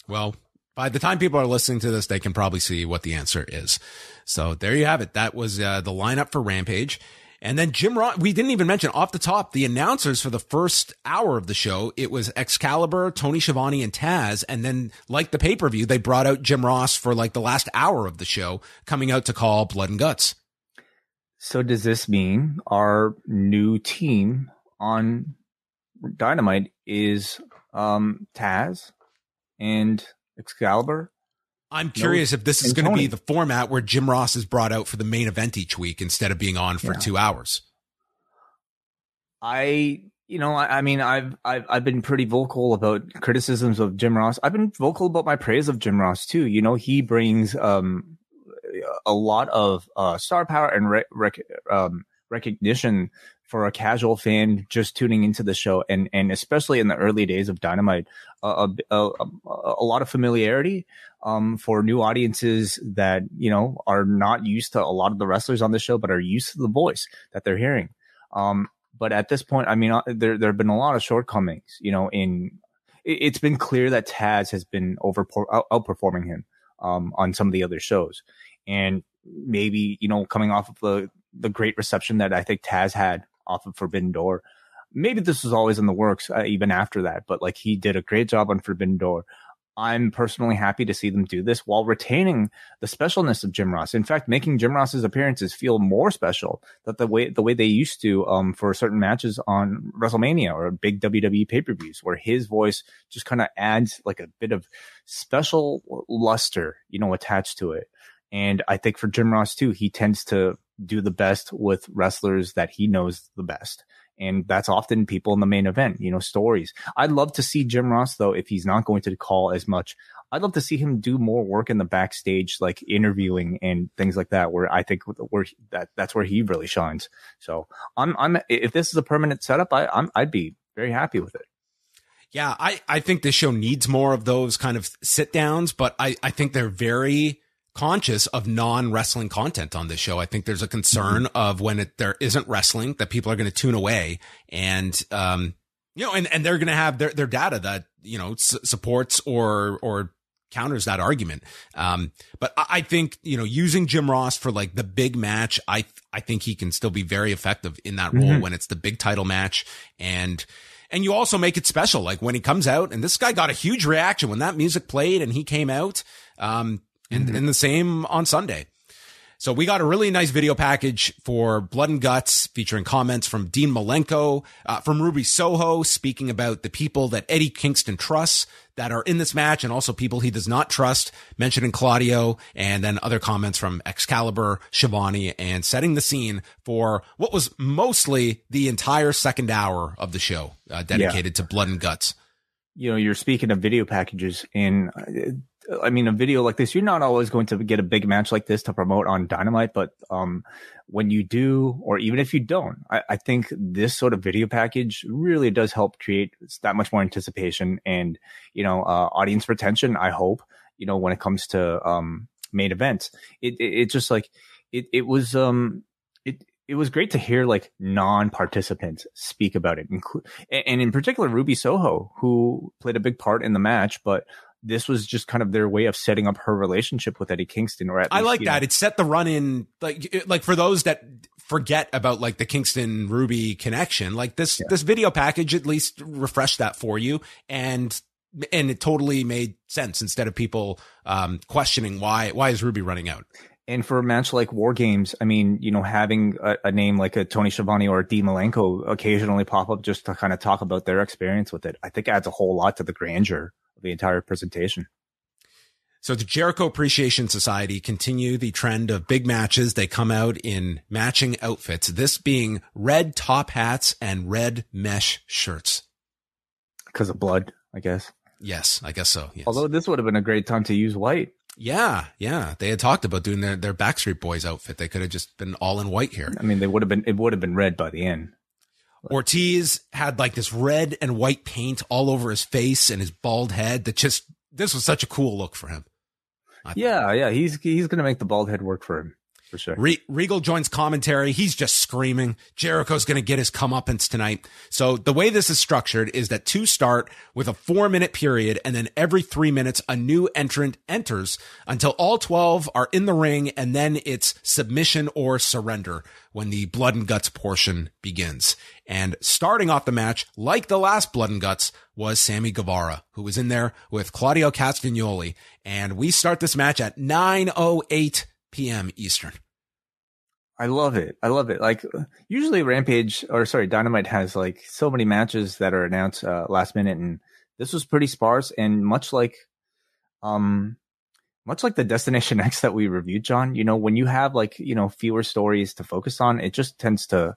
Well, by the time people are listening to this, they can probably see what the answer is. So there you have it. That was uh, the lineup for Rampage. And then Jim Ross, we didn't even mention off the top the announcers for the first hour of the show. It was Excalibur, Tony Schiavone, and Taz. And then, like the pay per view, they brought out Jim Ross for like the last hour of the show, coming out to call Blood and Guts. So does this mean our new team on Dynamite is um Taz and Excalibur? I'm curious if this is going to be the format where Jim Ross is brought out for the main event each week instead of being on for Yeah. two hours. I you know, I, I mean I've I've I've been pretty vocal about criticisms of Jim Ross. I've been vocal about my praise of Jim Ross too. You know, he brings um a lot of uh star power and rec- rec- um recognition for a casual fan just tuning into the show and and especially in the early days of Dynamite a a, a, a lot of familiarity um for new audiences that you know are not used to a lot of the wrestlers on the show but are used to the voice that they're hearing. Um but at this point I mean uh, there there have been a lot of shortcomings you know in it, it's been clear that Taz has been over outperforming him um on some of the other shows. And maybe you know coming off of the the great reception that I think Taz had off of Forbidden Door. Maybe this was always in the works uh, even after that, but like he did a great job on Forbidden Door. I'm personally happy to see them do this while retaining the specialness of Jim Ross. In fact, making Jim Ross's appearances feel more special that the way the way they used to um, for certain matches on WrestleMania or big WWE pay per views, where his voice just kind of adds like a bit of special luster, you know, attached to it. And I think for Jim Ross too, he tends to do the best with wrestlers that he knows the best. And that's often people in the main event, you know, stories. I'd love to see Jim Ross though, if he's not going to call as much. I'd love to see him do more work in the backstage, like interviewing and things like that, where I think where that that's where he really shines. So I'm I'm if this is a permanent setup, I I'm I'd be very happy with it. Yeah, I, I think this show needs more of those kind of sit downs, but I, I think they're very conscious of non wrestling content on this show. I think there's a concern mm-hmm. of when it, there isn't wrestling that people are going to tune away and, um, you know, and, and they're going to have their, their data that, you know, s- supports or, or counters that argument. Um, but I, I, think, you know, using Jim Ross for like the big match, I, I think he can still be very effective in that role mm-hmm. when it's the big title match. And, and you also make it special. Like when he comes out and this guy got a huge reaction when that music played and he came out. Um, and, mm-hmm. and the same on Sunday. So we got a really nice video package for Blood and Guts featuring comments from Dean Malenko, uh, from Ruby Soho, speaking about the people that Eddie Kingston trusts that are in this match and also people he does not trust, mentioning Claudio and then other comments from Excalibur, Schiavone, and setting the scene for what was mostly the entire second hour of the show, uh, dedicated yeah. to Blood and Guts. You know, you're speaking of video packages and uh, I mean, a video like this, you're not always going to get a big match like this to promote on Dynamite, but um, when you do, or even if you don't, I, I, think this sort of video package really does help create that much more anticipation and you know uh, audience retention. I hope you know when it comes to um, main events, it, it, it just like it it was um it it was great to hear like non-participants speak about it, and in particular Ruby Soho, who played a big part in the match, but this was just kind of their way of setting up her relationship with Eddie Kingston. Or at I like that. Know. It set the run in like like for those that forget about like the Kingston Ruby connection. Like this yeah. this video package at least refreshed that for you and and it totally made sense instead of people um, questioning why why is Ruby running out. And for a match like War Games, I mean, you know, having a, a name like a Tony Schiavone or a Dean Malenko occasionally pop up just to kind of talk about their experience with it, I think adds a whole lot to the grandeur the entire presentation. So the Jericho Appreciation Society continue the trend of big matches. They come out in matching outfits, this being red top hats and red mesh shirts. Because of blood, I guess. Yes, I guess so. Yes. Although this would have been a great time to use white. Yeah, yeah. They had talked about doing their, their Backstreet Boys outfit. They could have just been all in white here. I mean, they would have been, it would have been red by the end. Ortiz had like this red and white paint all over his face and his bald head that just, this was such a cool look for him. Yeah, yeah. He's, he's going to make the bald head work for him for sure. Re- Regal joins commentary. He's just screaming. Jericho's going to get his comeuppance tonight. So the way this is structured is that two start with a four minute period, and then every three minutes, a new entrant enters until all 12 are in the ring, and then it's submission or surrender when the blood and guts portion begins. And starting off the match, like the last blood and guts, was Sammy Guevara, who was in there with Claudio Castagnoli. And we start this match at 908 p.m. Eastern. I love it. I love it. Like usually Rampage or sorry, Dynamite has like so many matches that are announced uh, last minute and this was pretty sparse and much like um much like the [LAUGHS] Destination X that we reviewed, John, you know, when you have like, you know, fewer stories to focus on, it just tends to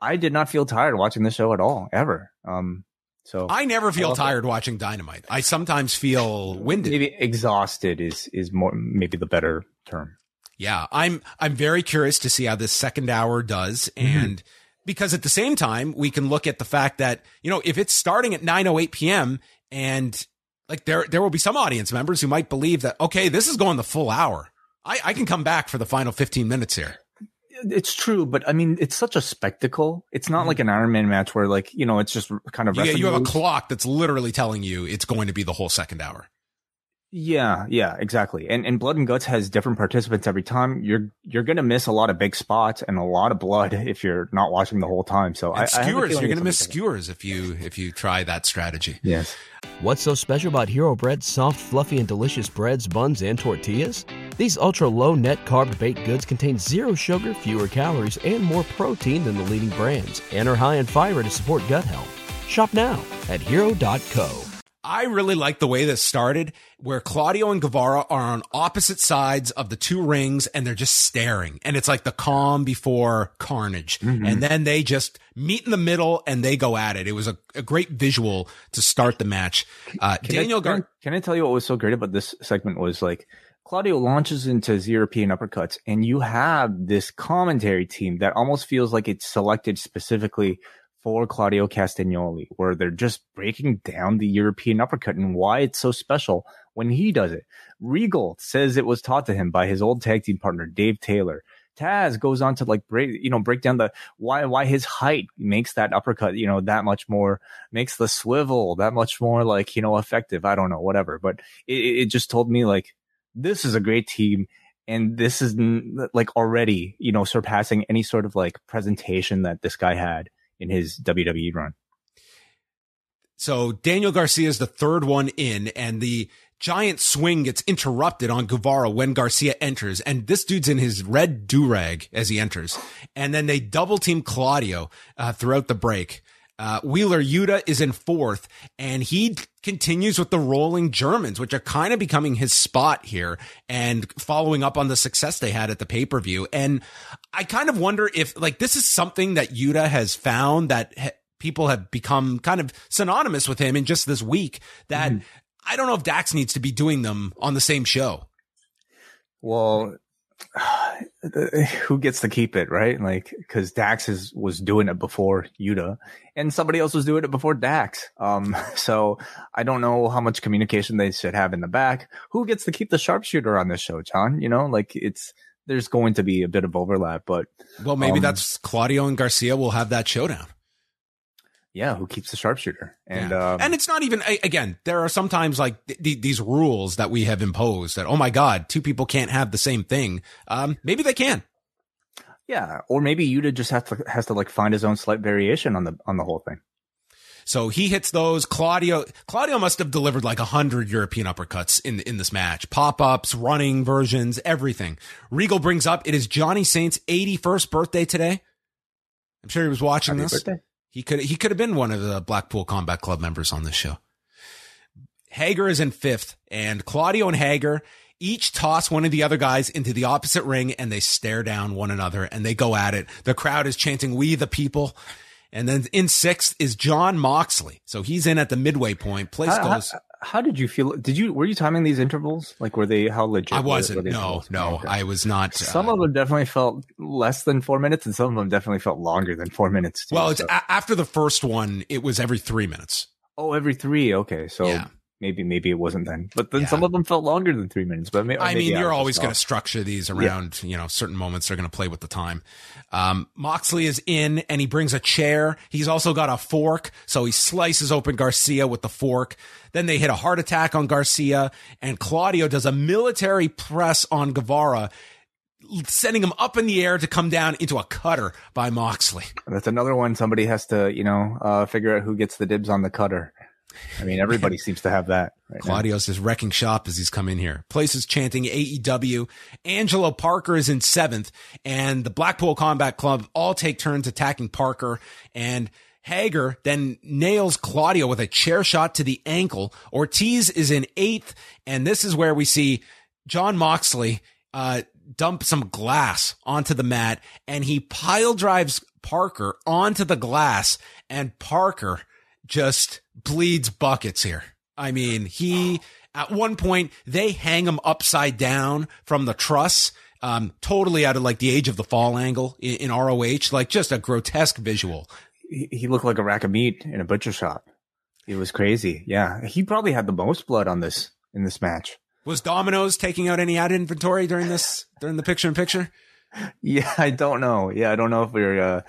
I did not feel tired watching the show at all, ever. Um so I never feel I tired it. watching Dynamite. I sometimes feel winded. Maybe exhausted is is more maybe the better term. Yeah, I'm I'm very curious to see how this second hour does mm-hmm. and because at the same time we can look at the fact that, you know, if it's starting at 9:08 p.m. and like there there will be some audience members who might believe that okay, this is going the full hour. I, I can come back for the final 15 minutes here. It's true, but I mean, it's such a spectacle. It's not mm-hmm. like an Iron Man match where, like, you know, it's just kind of. Yeah, you have a clock that's literally telling you it's going to be the whole second hour. Yeah, yeah, exactly. And and Blood and Guts has different participants every time. You're you're gonna miss a lot of big spots and a lot of blood [LAUGHS] if you're not watching the whole time. So and I, skewers, I you're gonna miss skewers if you if you try that strategy. Yes. What's so special about Hero Bread's soft, fluffy, and delicious breads, buns, and tortillas? These ultra low net carb baked goods contain zero sugar, fewer calories, and more protein than the leading brands, and are high in fiber to support gut health. Shop now at hero.co. I really like the way this started, where Claudio and Guevara are on opposite sides of the two rings and they're just staring. And it's like the calm before carnage. Mm-hmm. And then they just meet in the middle and they go at it. It was a, a great visual to start the match. Uh, can Daniel I, Gar- can I tell you what was so great about this segment was like, Claudio launches into his European uppercuts, and you have this commentary team that almost feels like it's selected specifically for Claudio Castagnoli, where they're just breaking down the European uppercut and why it's so special when he does it. Regal says it was taught to him by his old tag team partner, Dave Taylor. Taz goes on to like break, you know, break down the why why his height makes that uppercut, you know, that much more makes the swivel that much more like you know effective. I don't know, whatever, but it, it just told me like this is a great team, and this is like already you know surpassing any sort of like presentation that this guy had in his WWE run. So Daniel Garcia is the third one in, and the giant swing gets interrupted on Guevara when Garcia enters. And this dude's in his red do-rag as he enters. And then they double team Claudio uh, throughout the break. Uh, Wheeler Yuta is in fourth and he continues with the rolling Germans, which are kind of becoming his spot here and following up on the success they had at the pay per view. And I kind of wonder if like this is something that Yuta has found that ha- people have become kind of synonymous with him in just this week that mm. I don't know if Dax needs to be doing them on the same show. Well, [SIGHS] who gets to keep it, right? Like, because Dax is, was doing it before Yuta, and somebody else was doing it before Dax. Um, [LAUGHS] so I don't know how much communication they should have in the back. Who gets to keep the sharpshooter on this show, John? You know, like it's there's going to be a bit of overlap, but well, maybe um, that's Claudio and Garcia will have that showdown yeah, who keeps the sharpshooter? And yeah. um, and it's not even again. There are sometimes like th- th- these rules that we have imposed that oh my god, two people can't have the same thing. Um, maybe they can. Yeah, or maybe Yuta just has to has to like find his own slight variation on the on the whole thing. So he hits those. Claudio Claudio must have delivered like a hundred European uppercuts in in this match. Pop ups, running versions, everything. Regal brings up it is Johnny Saint's 81st birthday today. I'm sure he was watching Happy this. Birthday. He could he could have been one of the Blackpool Combat Club members on this show. Hager is in fifth, and Claudio and Hager each toss one of the other guys into the opposite ring, and they stare down one another and they go at it. The crowd is chanting "We the people." And then in sixth is Jon Moxley. So he's in at the midway point. Place how, goes. How, how, did you feel? Did you were you timing these intervals? Like were they how legit? I wasn't. no, no, okay. I was not. Some uh, of them definitely felt less than four minutes, and some of them definitely felt longer than four minutes. Too, well, it's so. a- after the first one, it was every three minutes. Oh, every three. Okay, so yeah maybe maybe it wasn't then. But then yeah. some of them felt longer than three minutes. But maybe, I mean, you're always going to structure these around yeah. you know certain moments. They're going to play with the time. Um, Moxley is in and he brings a chair. He's also got a fork, so he slices open Garcia with the fork. Then they hit a heart attack on Garcia, and Claudio does a military press on Guevara sending him up in the air to come down into a cutter by Moxley. That's another one. Somebody has to, you know, uh, figure out who gets the dibs on the cutter. I mean, everybody [LAUGHS] seems to have that. Right Claudio's is wrecking shop as he's come in here. Places chanting AEW. Angelo Parker is in seventh, and the Blackpool Combat Club all take turns attacking Parker. And Hager then nails Claudio with a chair shot to the ankle. Ortiz is in eighth, and this is where we see Jon Moxley uh, dump some glass onto the mat, and he pile drives Parker onto the glass, and Parker just bleeds buckets here. I mean, he, at one point, they hang him upside down from the truss, um, totally out of like the age of the fall angle in, in ROH, like just a grotesque visual. He, he looked like a rack of meat in a butcher shop. It was crazy. Yeah. He probably had the most blood on this, in this match. Was Domino's taking out any ad inventory during this, during the picture in picture? Yeah, [LAUGHS] I don't know. Yeah, I don't know if we are uh,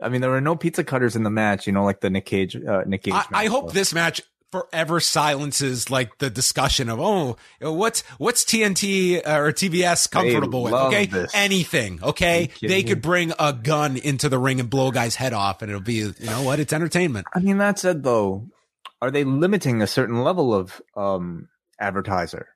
I mean, there were no pizza cutters in the match, you know, like the Nick Cage, uh, Nick Cage. I, I hope this match forever silences like the discussion of oh what's what's TNT uh, or TBS comfortable with okay this. anything okay they could bring a gun into the ring and blow a guy's head off and it'll be you know what it's entertainment I mean that said though are they limiting a certain level of um advertiser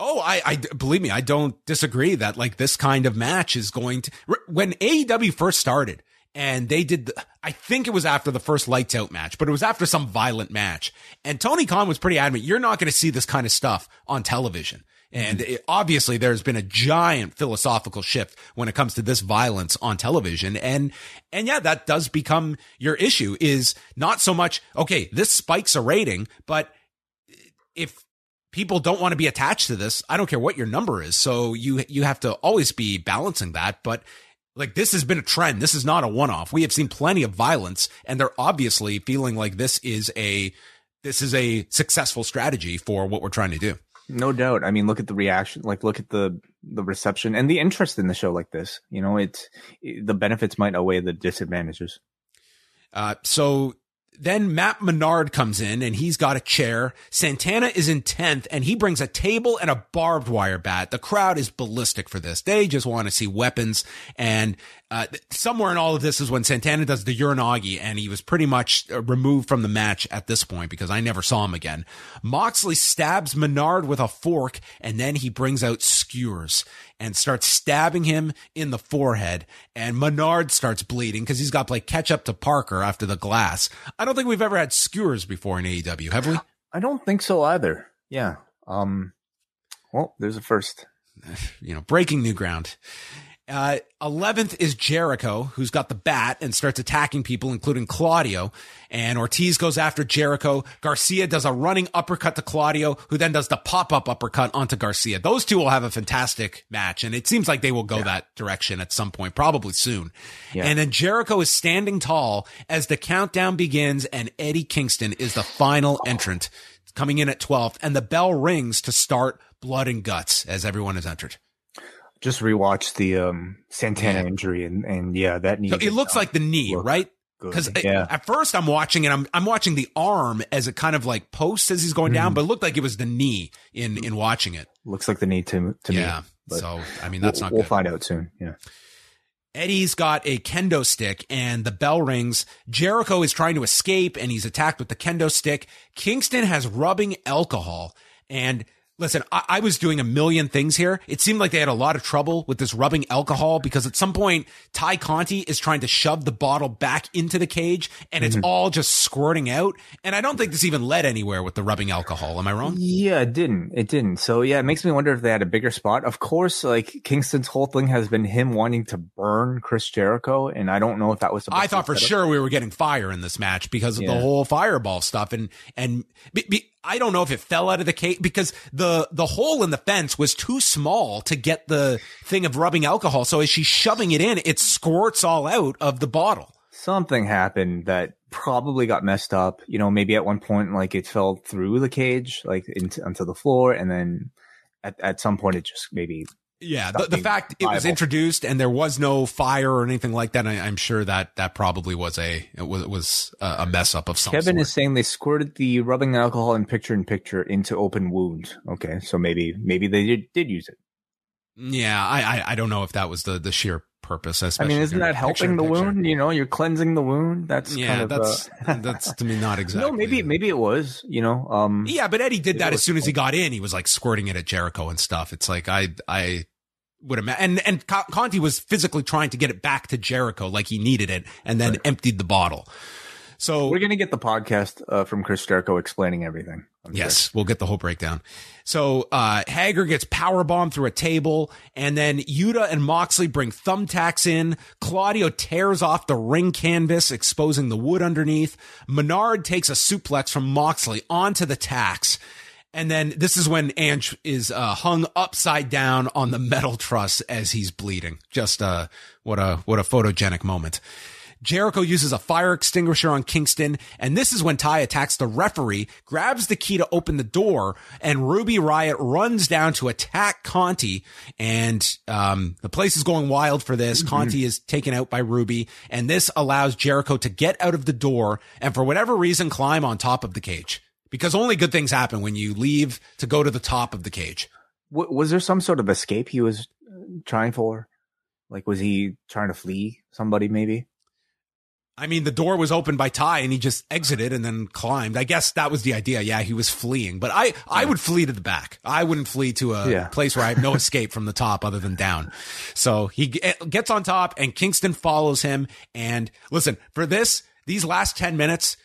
Oh, I, I believe me, I don't disagree that like this kind of match is going to when AEW first started and they did the, I think it was after the first lights out match, but it was after some violent match. And Tony Khan was pretty adamant, you're not going to see this kind of stuff on television. And mm-hmm. it, obviously there's been a giant philosophical shift when it comes to this violence on television. And, and yeah, that does become your issue is not so much, okay, this spikes a rating, but if people don't want to be attached to this, I don't care what your number is. So you, you have to always be balancing that. But Like this has been a trend. This is not a one off. We have seen plenty of violence and they're obviously feeling like this is a, this is a successful strategy for what we're trying to do. No doubt. I mean, look at the reaction, like look at the, the reception and the interest in the show like this. You know, it's, it, the benefits might outweigh the disadvantages. Uh, so then Matt Menard comes in and he's got a chair. Santana is in 10th and he brings a table and a barbed wire bat. The crowd is ballistic for this. They just want to see weapons. And uh, somewhere in all of this is when Santana does the Uranage and he was pretty much uh, removed from the match at this point because I never saw him again. Moxley stabs Menard with a fork and then he brings out skewers and starts stabbing him in the forehead. And Menard starts bleeding because he's got to play catch up to Parker after the glass. I don't think we've ever had skewers before in AEW, have we? I don't think so either. Yeah. Um, well, there's a first. [SIGHS] You know, breaking new ground. Uh, 11th is Jericho, who's got the bat and starts attacking people, including Claudio. And Ortiz goes after Jericho. Garcia does a running uppercut to Claudio, who then does the pop up uppercut onto Garcia. Those two will have a fantastic match. And it seems like they will go yeah. that direction at some point, probably soon. Yeah. And then Jericho is standing tall as the countdown begins and Eddie Kingston is the final entrant coming in at 12th and the bell rings to start blood and guts as everyone is entered just rewatched the um, Santana yeah. injury, and and yeah, that knee. So it looks like the knee, right? Because yeah. at first I'm watching it, I'm I'm watching the arm as it kind of like posts as he's going down, mm. but it looked like it was the knee in in watching it. Looks like the knee to to yeah. me. so I mean that's we'll, not. We'll good. find out soon. Yeah. Eddie's got a kendo stick and the bell rings. Jericho is trying to escape and he's attacked with the kendo stick. Kingston has rubbing alcohol and Listen, I, I, was doing a million things here. It seemed like they had a lot of trouble with this rubbing alcohol because at some point, Tay Conti is trying to shove the bottle back into the cage and it's mm-hmm. all just squirting out. And I don't think this even led anywhere with the rubbing alcohol. Am I wrong? Yeah, it didn't. It didn't. So yeah, it makes me wonder if they had a bigger spot. Of course, like Kingston's whole thing has been him wanting to burn Chris Jericho. And I don't know if that was, I thought for sure we were getting fire in this match because of yeah. the whole fireball stuff. And, and be, be, I don't know if it fell out of the cage because the the hole in the fence was too small to get the thing of rubbing alcohol. So as she's shoving it in, it squirts all out of the bottle. Something happened that probably got messed up. You know, maybe at one point like it fell through the cage, like into onto the floor, and then at at some point it just maybe yeah, the, the fact it was introduced and there was no fire or anything like that, I, am sure that that probably was a it was, it was a mess up of some. Kevin sort. is saying they squirted the rubbing alcohol in picture in picture into open wounds. Okay, so maybe maybe they did, did use it. Yeah, I, I, I don't know if that was the the sheer purpose. I mean, isn't that helping the picture. wound? You know, you're cleansing the wound. That's yeah, kind of, that's uh, [LAUGHS] that's to me not exactly. No, maybe maybe it was. You know, um, yeah, but Eddie did that as soon as he got in. He was like squirting it at Jericho and stuff. It's like I I would imagine. And, and Conti was physically trying to get it back to Jericho like he needed it and then right. emptied the bottle. So we're going to get the podcast uh, from Chris Jericho explaining everything. I'm yes, sure. we'll get the whole breakdown. So uh, Hager gets powerbombed through a table, and then Yuta and Moxley bring thumbtacks in. Claudio tears off the ring canvas, exposing the wood underneath. Menard takes a suplex from Moxley onto the tacks. And then this is when Ange is uh, hung upside down on the metal truss as he's bleeding. Just uh, what a what a photogenic moment. Jericho uses a fire extinguisher on Kingston, and this is when Tay attacks the referee, grabs the key to open the door, and Ruby Riott runs down to attack Conti, and um, the place is going wild for this. Mm-hmm. Conti is taken out by Ruby, and this allows Jericho to get out of the door and for whatever reason climb on top of the cage because only good things happen when you leave to go to the top of the cage. was there some sort of escape he was uh, trying for? Like, was he trying to flee somebody maybe? I mean, the door was opened by Tay and he just exited and then climbed. I guess that was the idea. Yeah, he was fleeing, but I, yeah. I would flee to the back. I wouldn't flee to a yeah. place where I have no [LAUGHS] escape from the top other than down. So he eh, gets on top and Kingston follows him. And listen, for this, these last 10 minutes,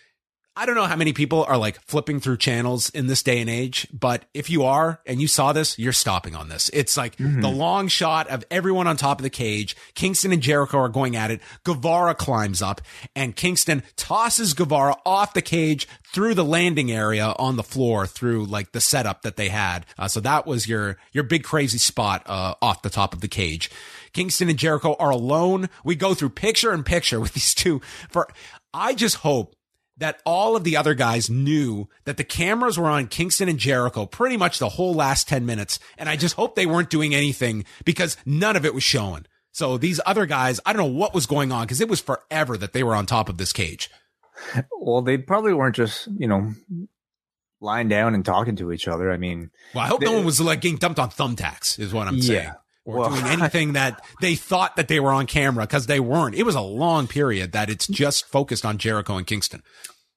I don't know how many people are like flipping through channels in this day and age, but if you are and you saw this, you're stopping on this. It's like mm-hmm. the long shot of everyone on top of the cage. Kingston and Jericho are going at it. Guevara climbs up and Kingston tosses Guevara off the cage through the landing area on the floor through like the setup that they had. Uh, so that was your, your big crazy spot, uh, off the top of the cage. Kingston and Jericho are alone. We go through picture in picture [LAUGHS] with these two for, I just hope that all of the other guys knew that the cameras were on Kingston and Jericho pretty much the whole last 10 minutes. And I just hope they weren't doing anything because none of it was showing. So these other guys, I don't know what was going on because it was forever that they were on top of this cage. Well, they probably weren't just, you know, lying down and talking to each other. I mean, well, I hope they, no one was like getting dumped on thumbtacks, is what I'm yeah. saying. Or well, doing [LAUGHS] anything that they thought that they were on camera because they weren't. It was a long period that it's just focused on Jericho and Kingston.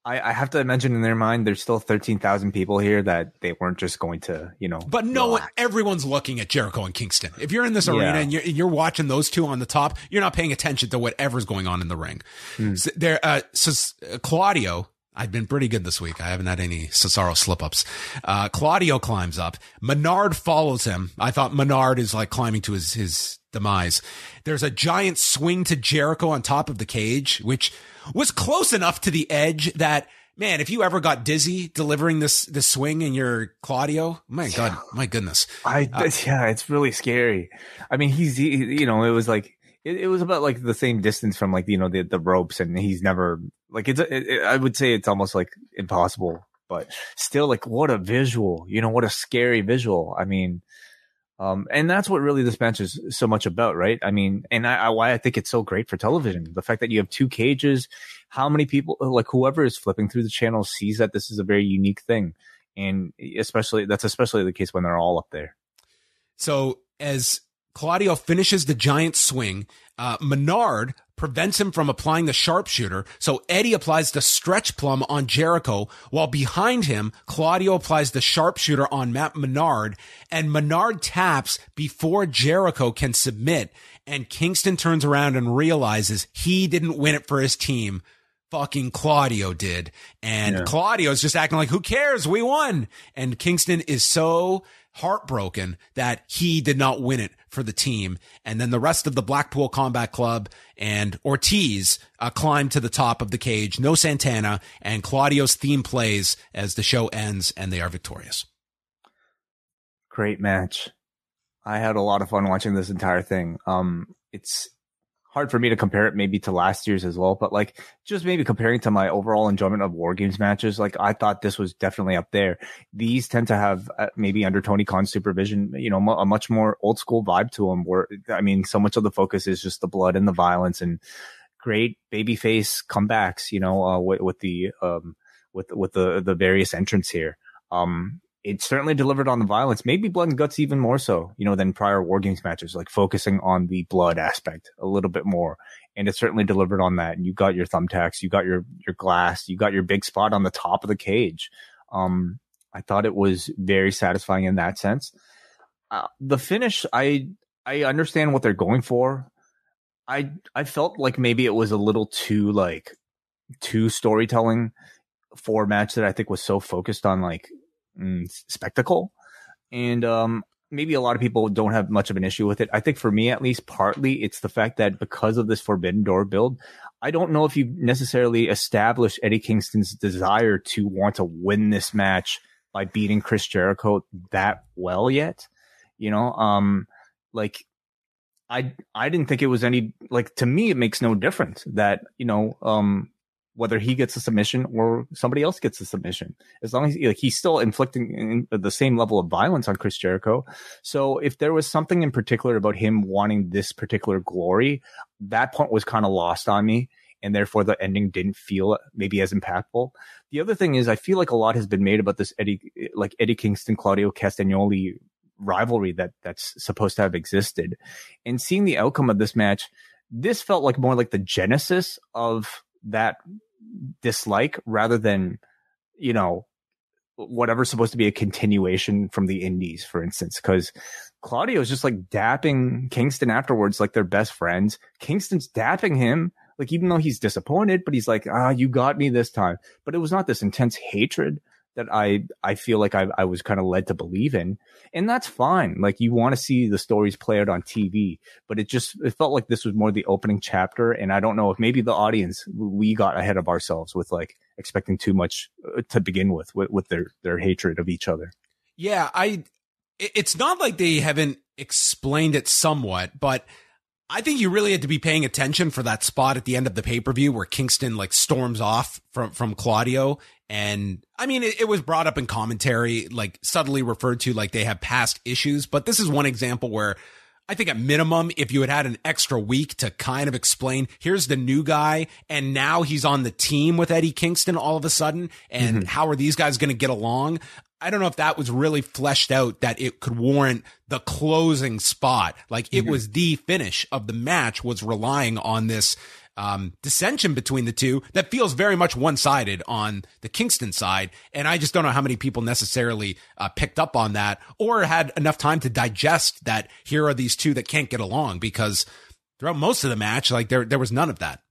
I, I have to imagine in their mind, there's still 13,000 people here that they weren't just going to, you know. But no, relax. everyone's looking at Jericho and Kingston. If you're in this arena yeah. and you're, you're, watching those two on the top, you're not paying attention to whatever's going on in the ring. Hmm. So there, uh, so uh, Claudio, I've been pretty good this week. I haven't had any Cesaro slip ups. Uh, Claudio climbs up. Menard follows him. I thought Menard is like climbing to his, his demise. There's a giant swing to Jericho on top of the cage, which was close enough to the edge that man, if you ever got dizzy delivering this this swing in your Claudio, my god, my goodness, I uh, [LAUGHS] yeah, it's really scary. I mean, he's he, you know, it was like it, it, was about like the same distance from like you know the the ropes, and he's never like it's. It, it, I would say it's almost like impossible, but still, like what a visual, you know, what a scary visual. I mean. Um, and that's what really this match is so much about, right? I mean, and I, I, why I think it's so great for television. The fact that you have two cages, how many people, like whoever is flipping through the channel sees that this is a very unique thing. And especially, that's especially the case when they're all up there. So as Claudio finishes the giant swing, uh, Menard prevents him from applying the sharpshooter. So Eddie applies the stretch plum on Jericho while behind him, Claudio applies the sharpshooter on Matt Menard and Menard taps before Jericho can submit. And Kingston turns around and realizes he didn't win it for his team. Fucking Claudio did. And yeah. Claudio's just acting like, who cares? We won. And Kingston is so heartbroken that he did not win it for the team. And then the rest of the Blackpool Combat Club and Ortiz uh, climb to the top of the cage. No Santana and Claudio's theme plays as the show ends and they are victorious. Great match. I had a lot of fun watching this entire thing. Um, it's hard for me to compare it maybe to last year's as well, but like just maybe comparing to my overall enjoyment of War Games matches, like I thought this was definitely up there. These tend to have uh, maybe under Tony Khan's supervision, you know, a much more old school vibe to them. Where I mean, so much of the focus is just the blood and the violence and great babyface comebacks, you know, uh, with, with the um with with the the various entrants here. Um, it certainly delivered on the violence, maybe blood and guts even more so, you know, than prior war games matches, like focusing on the blood aspect a little bit more. And it certainly delivered on that. And you got your thumbtacks, you got your, your glass, you got your big spot on the top of the cage. Um, I thought it was very satisfying in that sense. Uh, the finish, I, I understand what they're going for. I, I felt like maybe it was a little too like, too storytelling for a match that I think was so focused on like spectacle. And um, maybe a lot of people don't have much of an issue with it. I think for me, at least, partly it's the fact that because of this Forbidden Door build, I don't know if you necessarily established Eddie Kingston's desire to want to win this match by beating Chris Jericho that well yet. You know, um, like I I didn't think it was any like to me it makes no difference that you know um whether he gets a submission or somebody else gets a submission. As long as like he's still inflicting the same level of violence on Chris Jericho. So if there was something in particular about him wanting this particular glory, that point was kind of lost on me. And therefore the ending didn't feel maybe as impactful. The other thing is I feel like a lot has been made about this Eddie, like Eddie Kingston, Claudio Castagnoli rivalry that that's supposed to have existed and seeing the outcome of this match, this felt like more like the genesis of that dislike rather than, you know, whatever's supposed to be a continuation from the indies, for instance, because Claudio is just like dapping Kingston afterwards, like they're best friends. Kingston's dapping him, like even though he's disappointed, but he's like, ah, you got me this time. But it was not this intense hatred that I I feel like I, I was kind of led to believe in, and that's fine. Like you want to see the stories play out on TV, but it just it felt like this was more the opening chapter, and I don't know if maybe the audience we got ahead of ourselves with like expecting too much uh, to begin with with, with their their hatred of each other. Yeah, I. It's not like they haven't explained it somewhat, but I think you really had to be paying attention for that spot at the end of the pay per view where Kingston like storms off from from Claudio, and I mean it, it, was brought up in commentary, like subtly referred to, like they have past issues. But this is one example where I think at minimum, if you had had an extra week to kind of explain, here's the new guy, and now he's on the team with Eddie Kingston all of a sudden, and mm-hmm. how are these guys going to get along? I don't know if that was really fleshed out that it could warrant the closing spot. Like it mm-hmm. was the finish of the match was relying on this um, dissension between the two that feels very much one sided on the Kingston side. And I just don't know how many people necessarily uh, picked up on that or had enough time to digest that here are these two that can't get along because throughout most of the match, like there, there was none of that.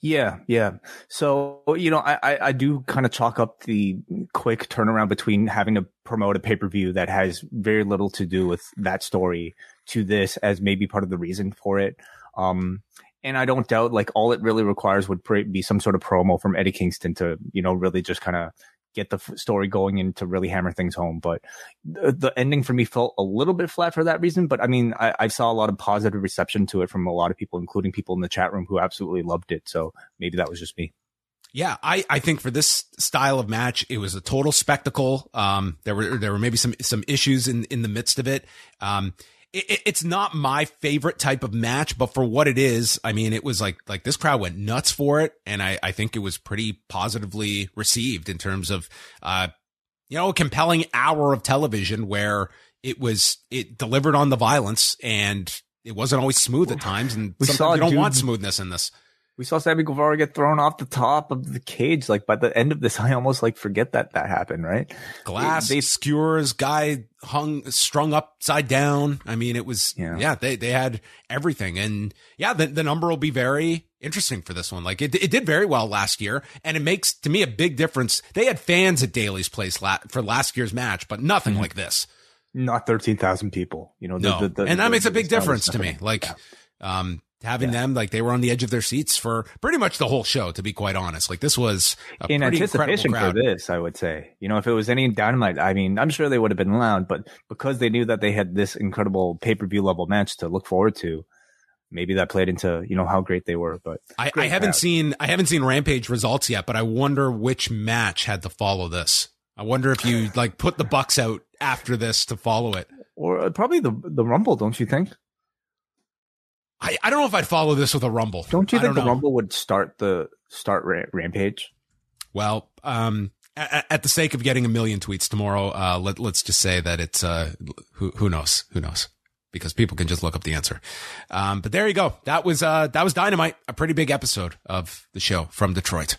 Yeah, yeah. So you know, I I, do kind of chalk up the quick turnaround between having to promote a pay per view that has very little to do with that story to this as maybe part of the reason for it. Um, and I don't doubt like all it really requires would be some sort of promo from Eddie Kingston to you know really just kind of get the f- story going and to really hammer things home. But the, the, ending for me felt a little bit flat for that reason. But I mean, I, I, saw a lot of positive reception to it from a lot of people, including people in the chat room who absolutely loved it. So maybe that was just me. Yeah, I, I think for this style of match, it was a total spectacle. Um, there were there were maybe some some issues in in the midst of it. Um, it, it's not my favorite type of match, but for what it is, I mean, it was like like this crowd went nuts for it, and I I think it was pretty positively received in terms of uh you know a compelling hour of television where it was it delivered on the violence and it wasn't always smooth at times, and we sometimes you don't dude, want smoothness in this. We saw Sammy Guevara get thrown off the top of the cage. Like by the end of this, [LAUGHS] I almost like forget that that happened. Right? Glass, they, they skewers, guy hung, strung upside down. I mean, it was yeah. yeah they they had everything, and yeah, the the number will be very interesting for this one. Like it it did very well last year, and it makes to me a big difference. They had fans at Daily's Place la- for last year's match, but nothing mm-hmm. like this. Not thirteen thousand people. You know, the, no, the, and that makes a big difference to me. Like. Yeah. Um, having yeah. them like they were on the edge of their seats for pretty much the whole show to be quite honest. Like this was in anticipation for this i would say. You know if it was any dynamite i mean i'm sure they would have been loud but because they knew that they had this incredible pay-per-view level match to look forward to maybe that played into you know how great they were but I, I, haven't crowd. seen i haven't seen rampage results yet but i wonder which match had to follow this. I wonder if you like put the bucks out after this to follow it. Or uh, probably the the rumble don't you think I, I don't know if I'd follow this with a rumble. Don't you think don't the rumble would start the start ra- rampage? Well, um, at, at, the sake of getting a million tweets tomorrow, uh, let, let's just say that it's, uh, who, who knows? Who knows? Because people can just look up the answer. Um, but there you go. That was, uh, that was dynamite. A pretty big episode of the show from Detroit.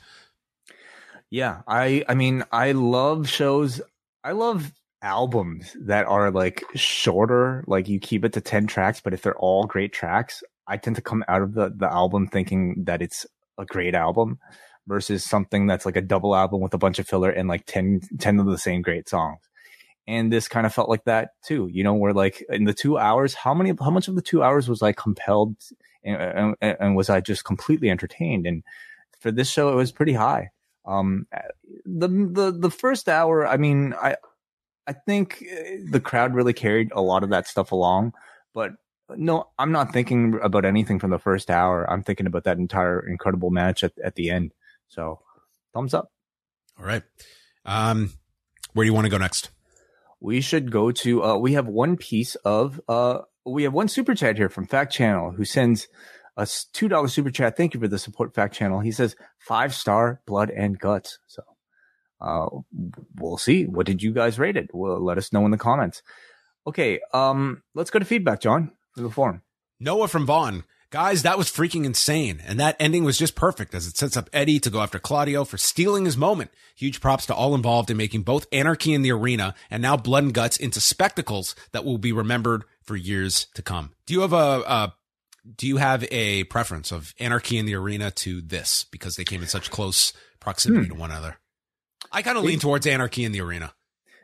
Yeah. I, I mean, I love shows. I love albums that are like shorter, like you keep it to 10 tracks, but if they're all great tracks, I tend to come out of the, the album thinking that it's a great album versus something that's like a double album with a bunch of filler and like 10, 10 of the same great songs. And this kind of felt like that too, you know, where like in the two hours, how many, how much of the two hours was I compelled and, and, and was I just completely entertained? And for this show, it was pretty high. Um, the, the, the first hour, I mean, I, I think uh, the crowd really carried a lot of that stuff along, but no, I'm not thinking about anything from the first hour. I'm thinking about that entire incredible match at, at the end. So thumbs up. All right. Um, where do you want to go next? We should go to, uh, we have one piece of, uh, we have one super chat here from Fact Channel who sends a $2 super chat. Thank you for the support, Fact Channel. He says five star blood and guts. So, uh, we'll see. What did you guys rate it? Well, let us know in the comments. Okay. Um, let's go to feedback, John the form. Noah from Vaughan. Guys, that was freaking insane. And that ending was just perfect as it sets up Eddie to go after Claudio for stealing his moment. Huge props to all involved in making both Anarchy in the Arena and now Blood and Guts into spectacles that will be remembered for years to come. Do you have a, a do you have a preference of Anarchy in the Arena to this because they came in such close proximity hmm. to one another? I kind of lean towards Anarchy in the Arena.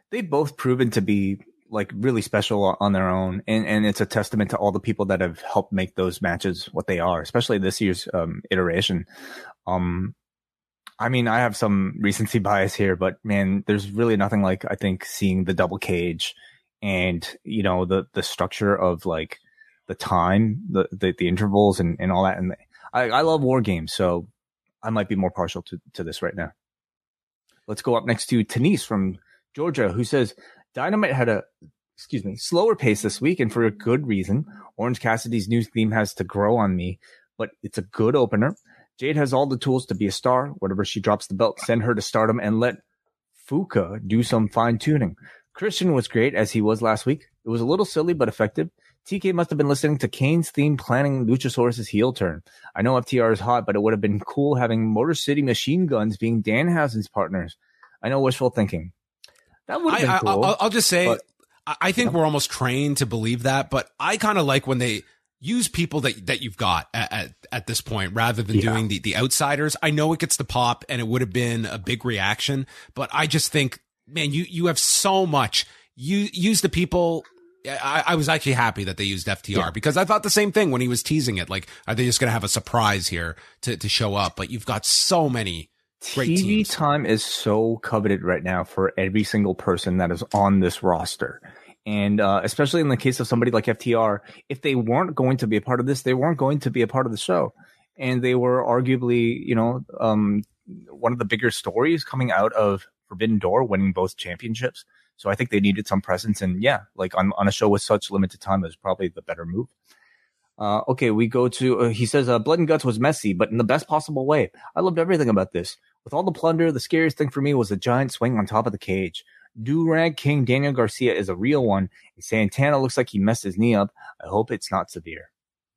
They've both proven to be like really special on their own. And, and it's a testament to all the people that have helped make those matches what they are, especially this year's um, iteration. Um, I mean, I have some recency [LAUGHS] bias here, but man, there's really nothing like I think seeing the double cage and, you know, the, the structure of like the time, the the, the intervals, and, and all that. And I, I love war games, so I might be more partial to, to this right now. Let's go up next to Tanise from Georgia, who says Dynamite had a excuse me slower pace this week, and for a good reason. Orange Cassidy's new theme has to grow on me, but it's a good opener. Jade has all the tools to be a star. Whatever she drops the belt, send her to stardom and let Fuka do some fine tuning. Christian was great as he was last week. It was a little silly but effective. TK must have been listening to Kane's theme planning Luchasaurus' heel turn. I know FTR is hot, but it would have been cool having Motor City Machine Guns being Danhausen's partners. I know wishful thinking. That would have been I, cool. will just say, but- I I think we're almost trained to believe that, but I kind of like when they use people that that you've got at, at, at this point rather than Yeah. doing the, the outsiders. I know it gets the pop and it would have been a big reaction, but I just think, man, you, you have so much. You use the people. I, I was actually happy that they used FTR because I thought the same thing when he was teasing it. Like, are they just going to have a surprise here to, to show up? But you've got so many great TV teams. time is so coveted right now for every single person that is on this roster. And uh, especially in the case of somebody like FTR, if they weren't going to be a part of this, they weren't going to be a part of the show. And they were arguably, you know, um, one of the bigger stories coming out of Forbidden Door, winning both championships. So I think they needed some presence. And yeah, like on, on a show with such limited time, it was probably the better move. Uh, okay, we go to, uh, he says, uh, Blood and Guts was messy, but in the best possible way. I loved everything about this. With all the plunder, the scariest thing for me was the giant swing on top of the cage. Durag King Daniel Garcia is a real one. And Santana looks like he messed his knee up. I hope it's not severe.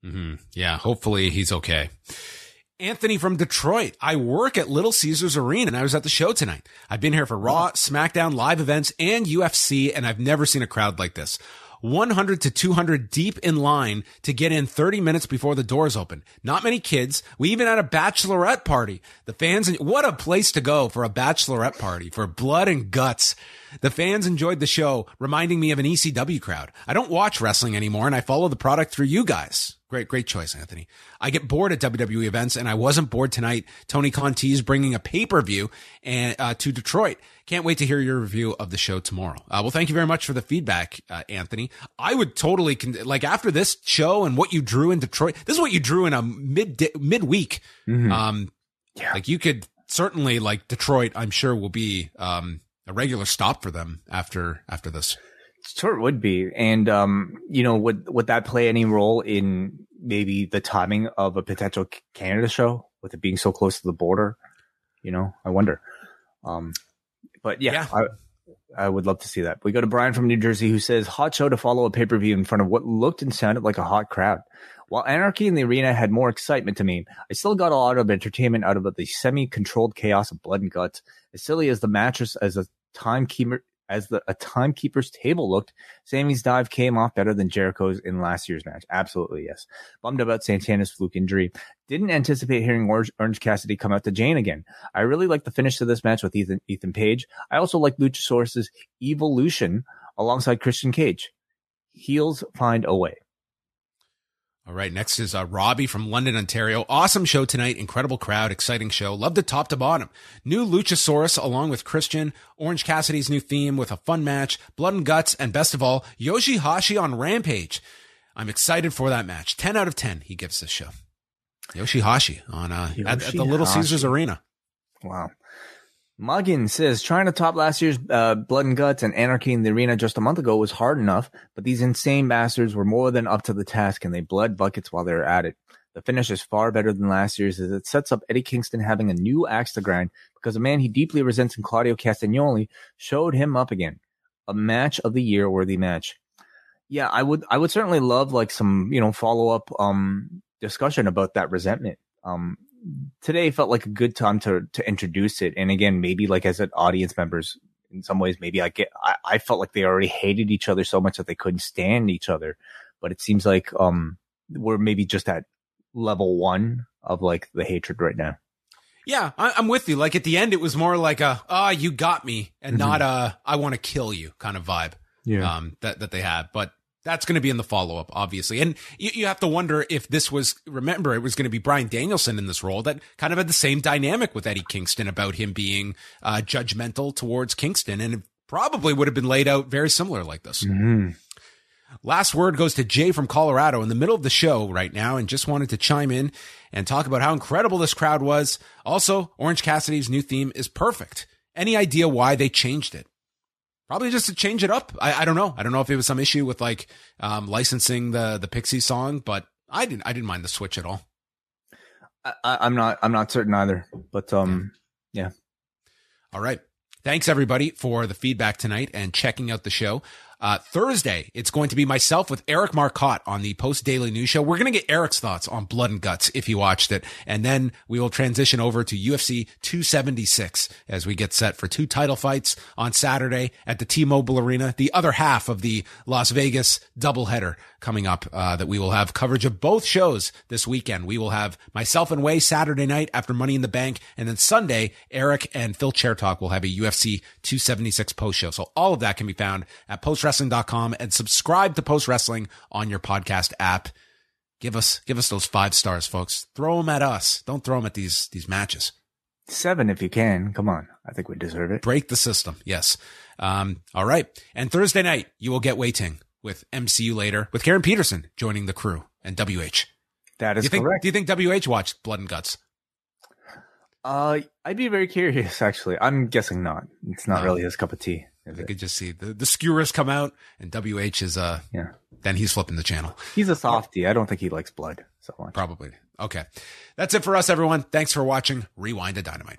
hmm Yeah, hopefully he's okay. Anthony from Detroit. I work at Little Caesars Arena and I was at the show tonight. I've been here for Raw, SmackDown, live events, and UFC, and I've never seen a crowd like this. 100 to 200 deep in line to get in 30 minutes before the doors open. Not many kids. We even had a bachelorette party. The fans, what a place to go for a bachelorette party for blood and guts. The fans enjoyed the show, reminding me of an ECW crowd. I don't watch wrestling anymore and I follow the product through you guys. Great, great choice, Anthony. I get bored at WWE events and I wasn't bored tonight. Tony Conti is bringing a pay-per-view and, uh, to Detroit. Can't wait to hear your review of the show tomorrow. Uh, well, thank you very much for the feedback, uh, Anthony. I would totally, con- like after this show and what you drew in Detroit, this is what you drew in a mid, midweek. Um, like you could certainly like Detroit, I'm sure will be, um, a regular stop for them after, after this. Sure, it would be. And, um, you know, would, would that play any role in maybe the timing of a potential Canada show with it being so close to the border? You know, I wonder. Um, but yeah, Yeah. I, I would love to see that. We go to Brian from New Jersey who says, hot show to follow a pay per view in front of what looked and sounded like a hot crowd. While Anarchy in the Arena had more excitement to me, I still got a lot of entertainment out of the semi controlled chaos of blood and guts. As silly as the mattress as a timekeeper, as the a timekeeper's table looked, Sammy's dive came off better than Jericho's in last year's match. Absolutely, yes. Bummed about Santana's fluke injury. Didn't anticipate hearing Orange, Orange Cassidy come out to Jane again. I really like the finish to this match with Ethan Ethan Page. I also like Luchasaurus's evolution alongside Christian Cage. Heels find a way. All right. Next is uh, Robbie from London, Ontario. Awesome show tonight. Incredible crowd. Exciting show. Loved it top to bottom. New Luchasaurus along with Christian. Orange Cassidy's new theme with a fun match. Blood and guts. And best of all, Yoshi-Hashi on Rampage. I'm excited for that match. 10 out of 10. He gives this show. Yoshi-Hashi on, uh, at, at the Little Caesars Arena. Wow. Muggin says trying to top last year's uh, Blood and Guts and Anarchy in the Arena just a month ago was hard enough, but these insane bastards were more than up to the task and they bled buckets while they were at it. The finish is far better than last year's as it sets up Eddie Kingston having a new axe to grind because a man he deeply resents in Claudio Castagnoli showed him up again. A match of the year worthy match. Yeah, I would I would certainly love like some, you know, follow up um discussion about that resentment. Um today felt like a good time to to introduce it. And again, maybe like as an audience members, in some ways, maybe I get I, I felt like they already hated each other so much that they couldn't stand each other. But it seems like um we're maybe just at level one of like the hatred right now. Yeah, I, I'm with you. Like at the end, it was more like a, ah, you got me and not a, I want to kill you kind of vibe. Yeah, um, that, that they had. But that's going to be in the follow up, obviously. And you, you have to wonder if this was, remember, it was going to be Bryan Danielson in this role that kind of had the same dynamic with Eddie Kingston about him being uh, judgmental towards Kingston. And it probably would have been laid out very similar like this. Mm-hmm. Last word goes to Jay from Colorado in the middle of the show right now and just wanted to chime in and talk about how incredible this crowd was. Also, Orange Cassidy's new theme is perfect. Any idea why they changed it? Probably just to change it up. I, I don't know. I don't know if it was some issue with like um, licensing the the Pixie song, but I didn't I didn't mind the switch at all. I, am not I'm not certain either, but um yeah. All right. Thanks everybody for the feedback tonight and checking out the show. Uh, Thursday, it's going to be myself with Eric Marcotte on the Post Daily News Show. We're going to get Eric's thoughts on Blood and Guts if you watched it. And then we will transition over to UFC 276 as we get set for two title fights on Saturday at the T-Mobile Arena, the other half of the Las Vegas doubleheader coming up uh, that we will have coverage of both shows this weekend. We will have myself and Wai Saturday night after Money in the Bank, and then Sunday, Eric and Phil Chairtalk will have a UFC 276 post show. So all of that can be found at postwrestling.com and subscribe to Post Wrestling on your podcast app. Give us give us those five stars, folks. Throw them at us. Don't throw them at these these matches. Seven if you can. Come on. I think we deserve it. Break the system. Yes. Um, all right. And Thursday night, you will get Wai Ting with MCU later with Karen Peterson joining the crew and WH. That is do you think, correct. Do you think WH watched Blood and Guts? Uh, I'd be very curious. Actually, I'm guessing not. It's not No. really his cup of tea. Is You it? could just see the the skewers come out and WH is uh Yeah, then he's flipping the channel. he's a softie. I don't think he likes blood so much. Probably. Okay. That's it for us, everyone. Thanks for watching. Rewind to Dynamite.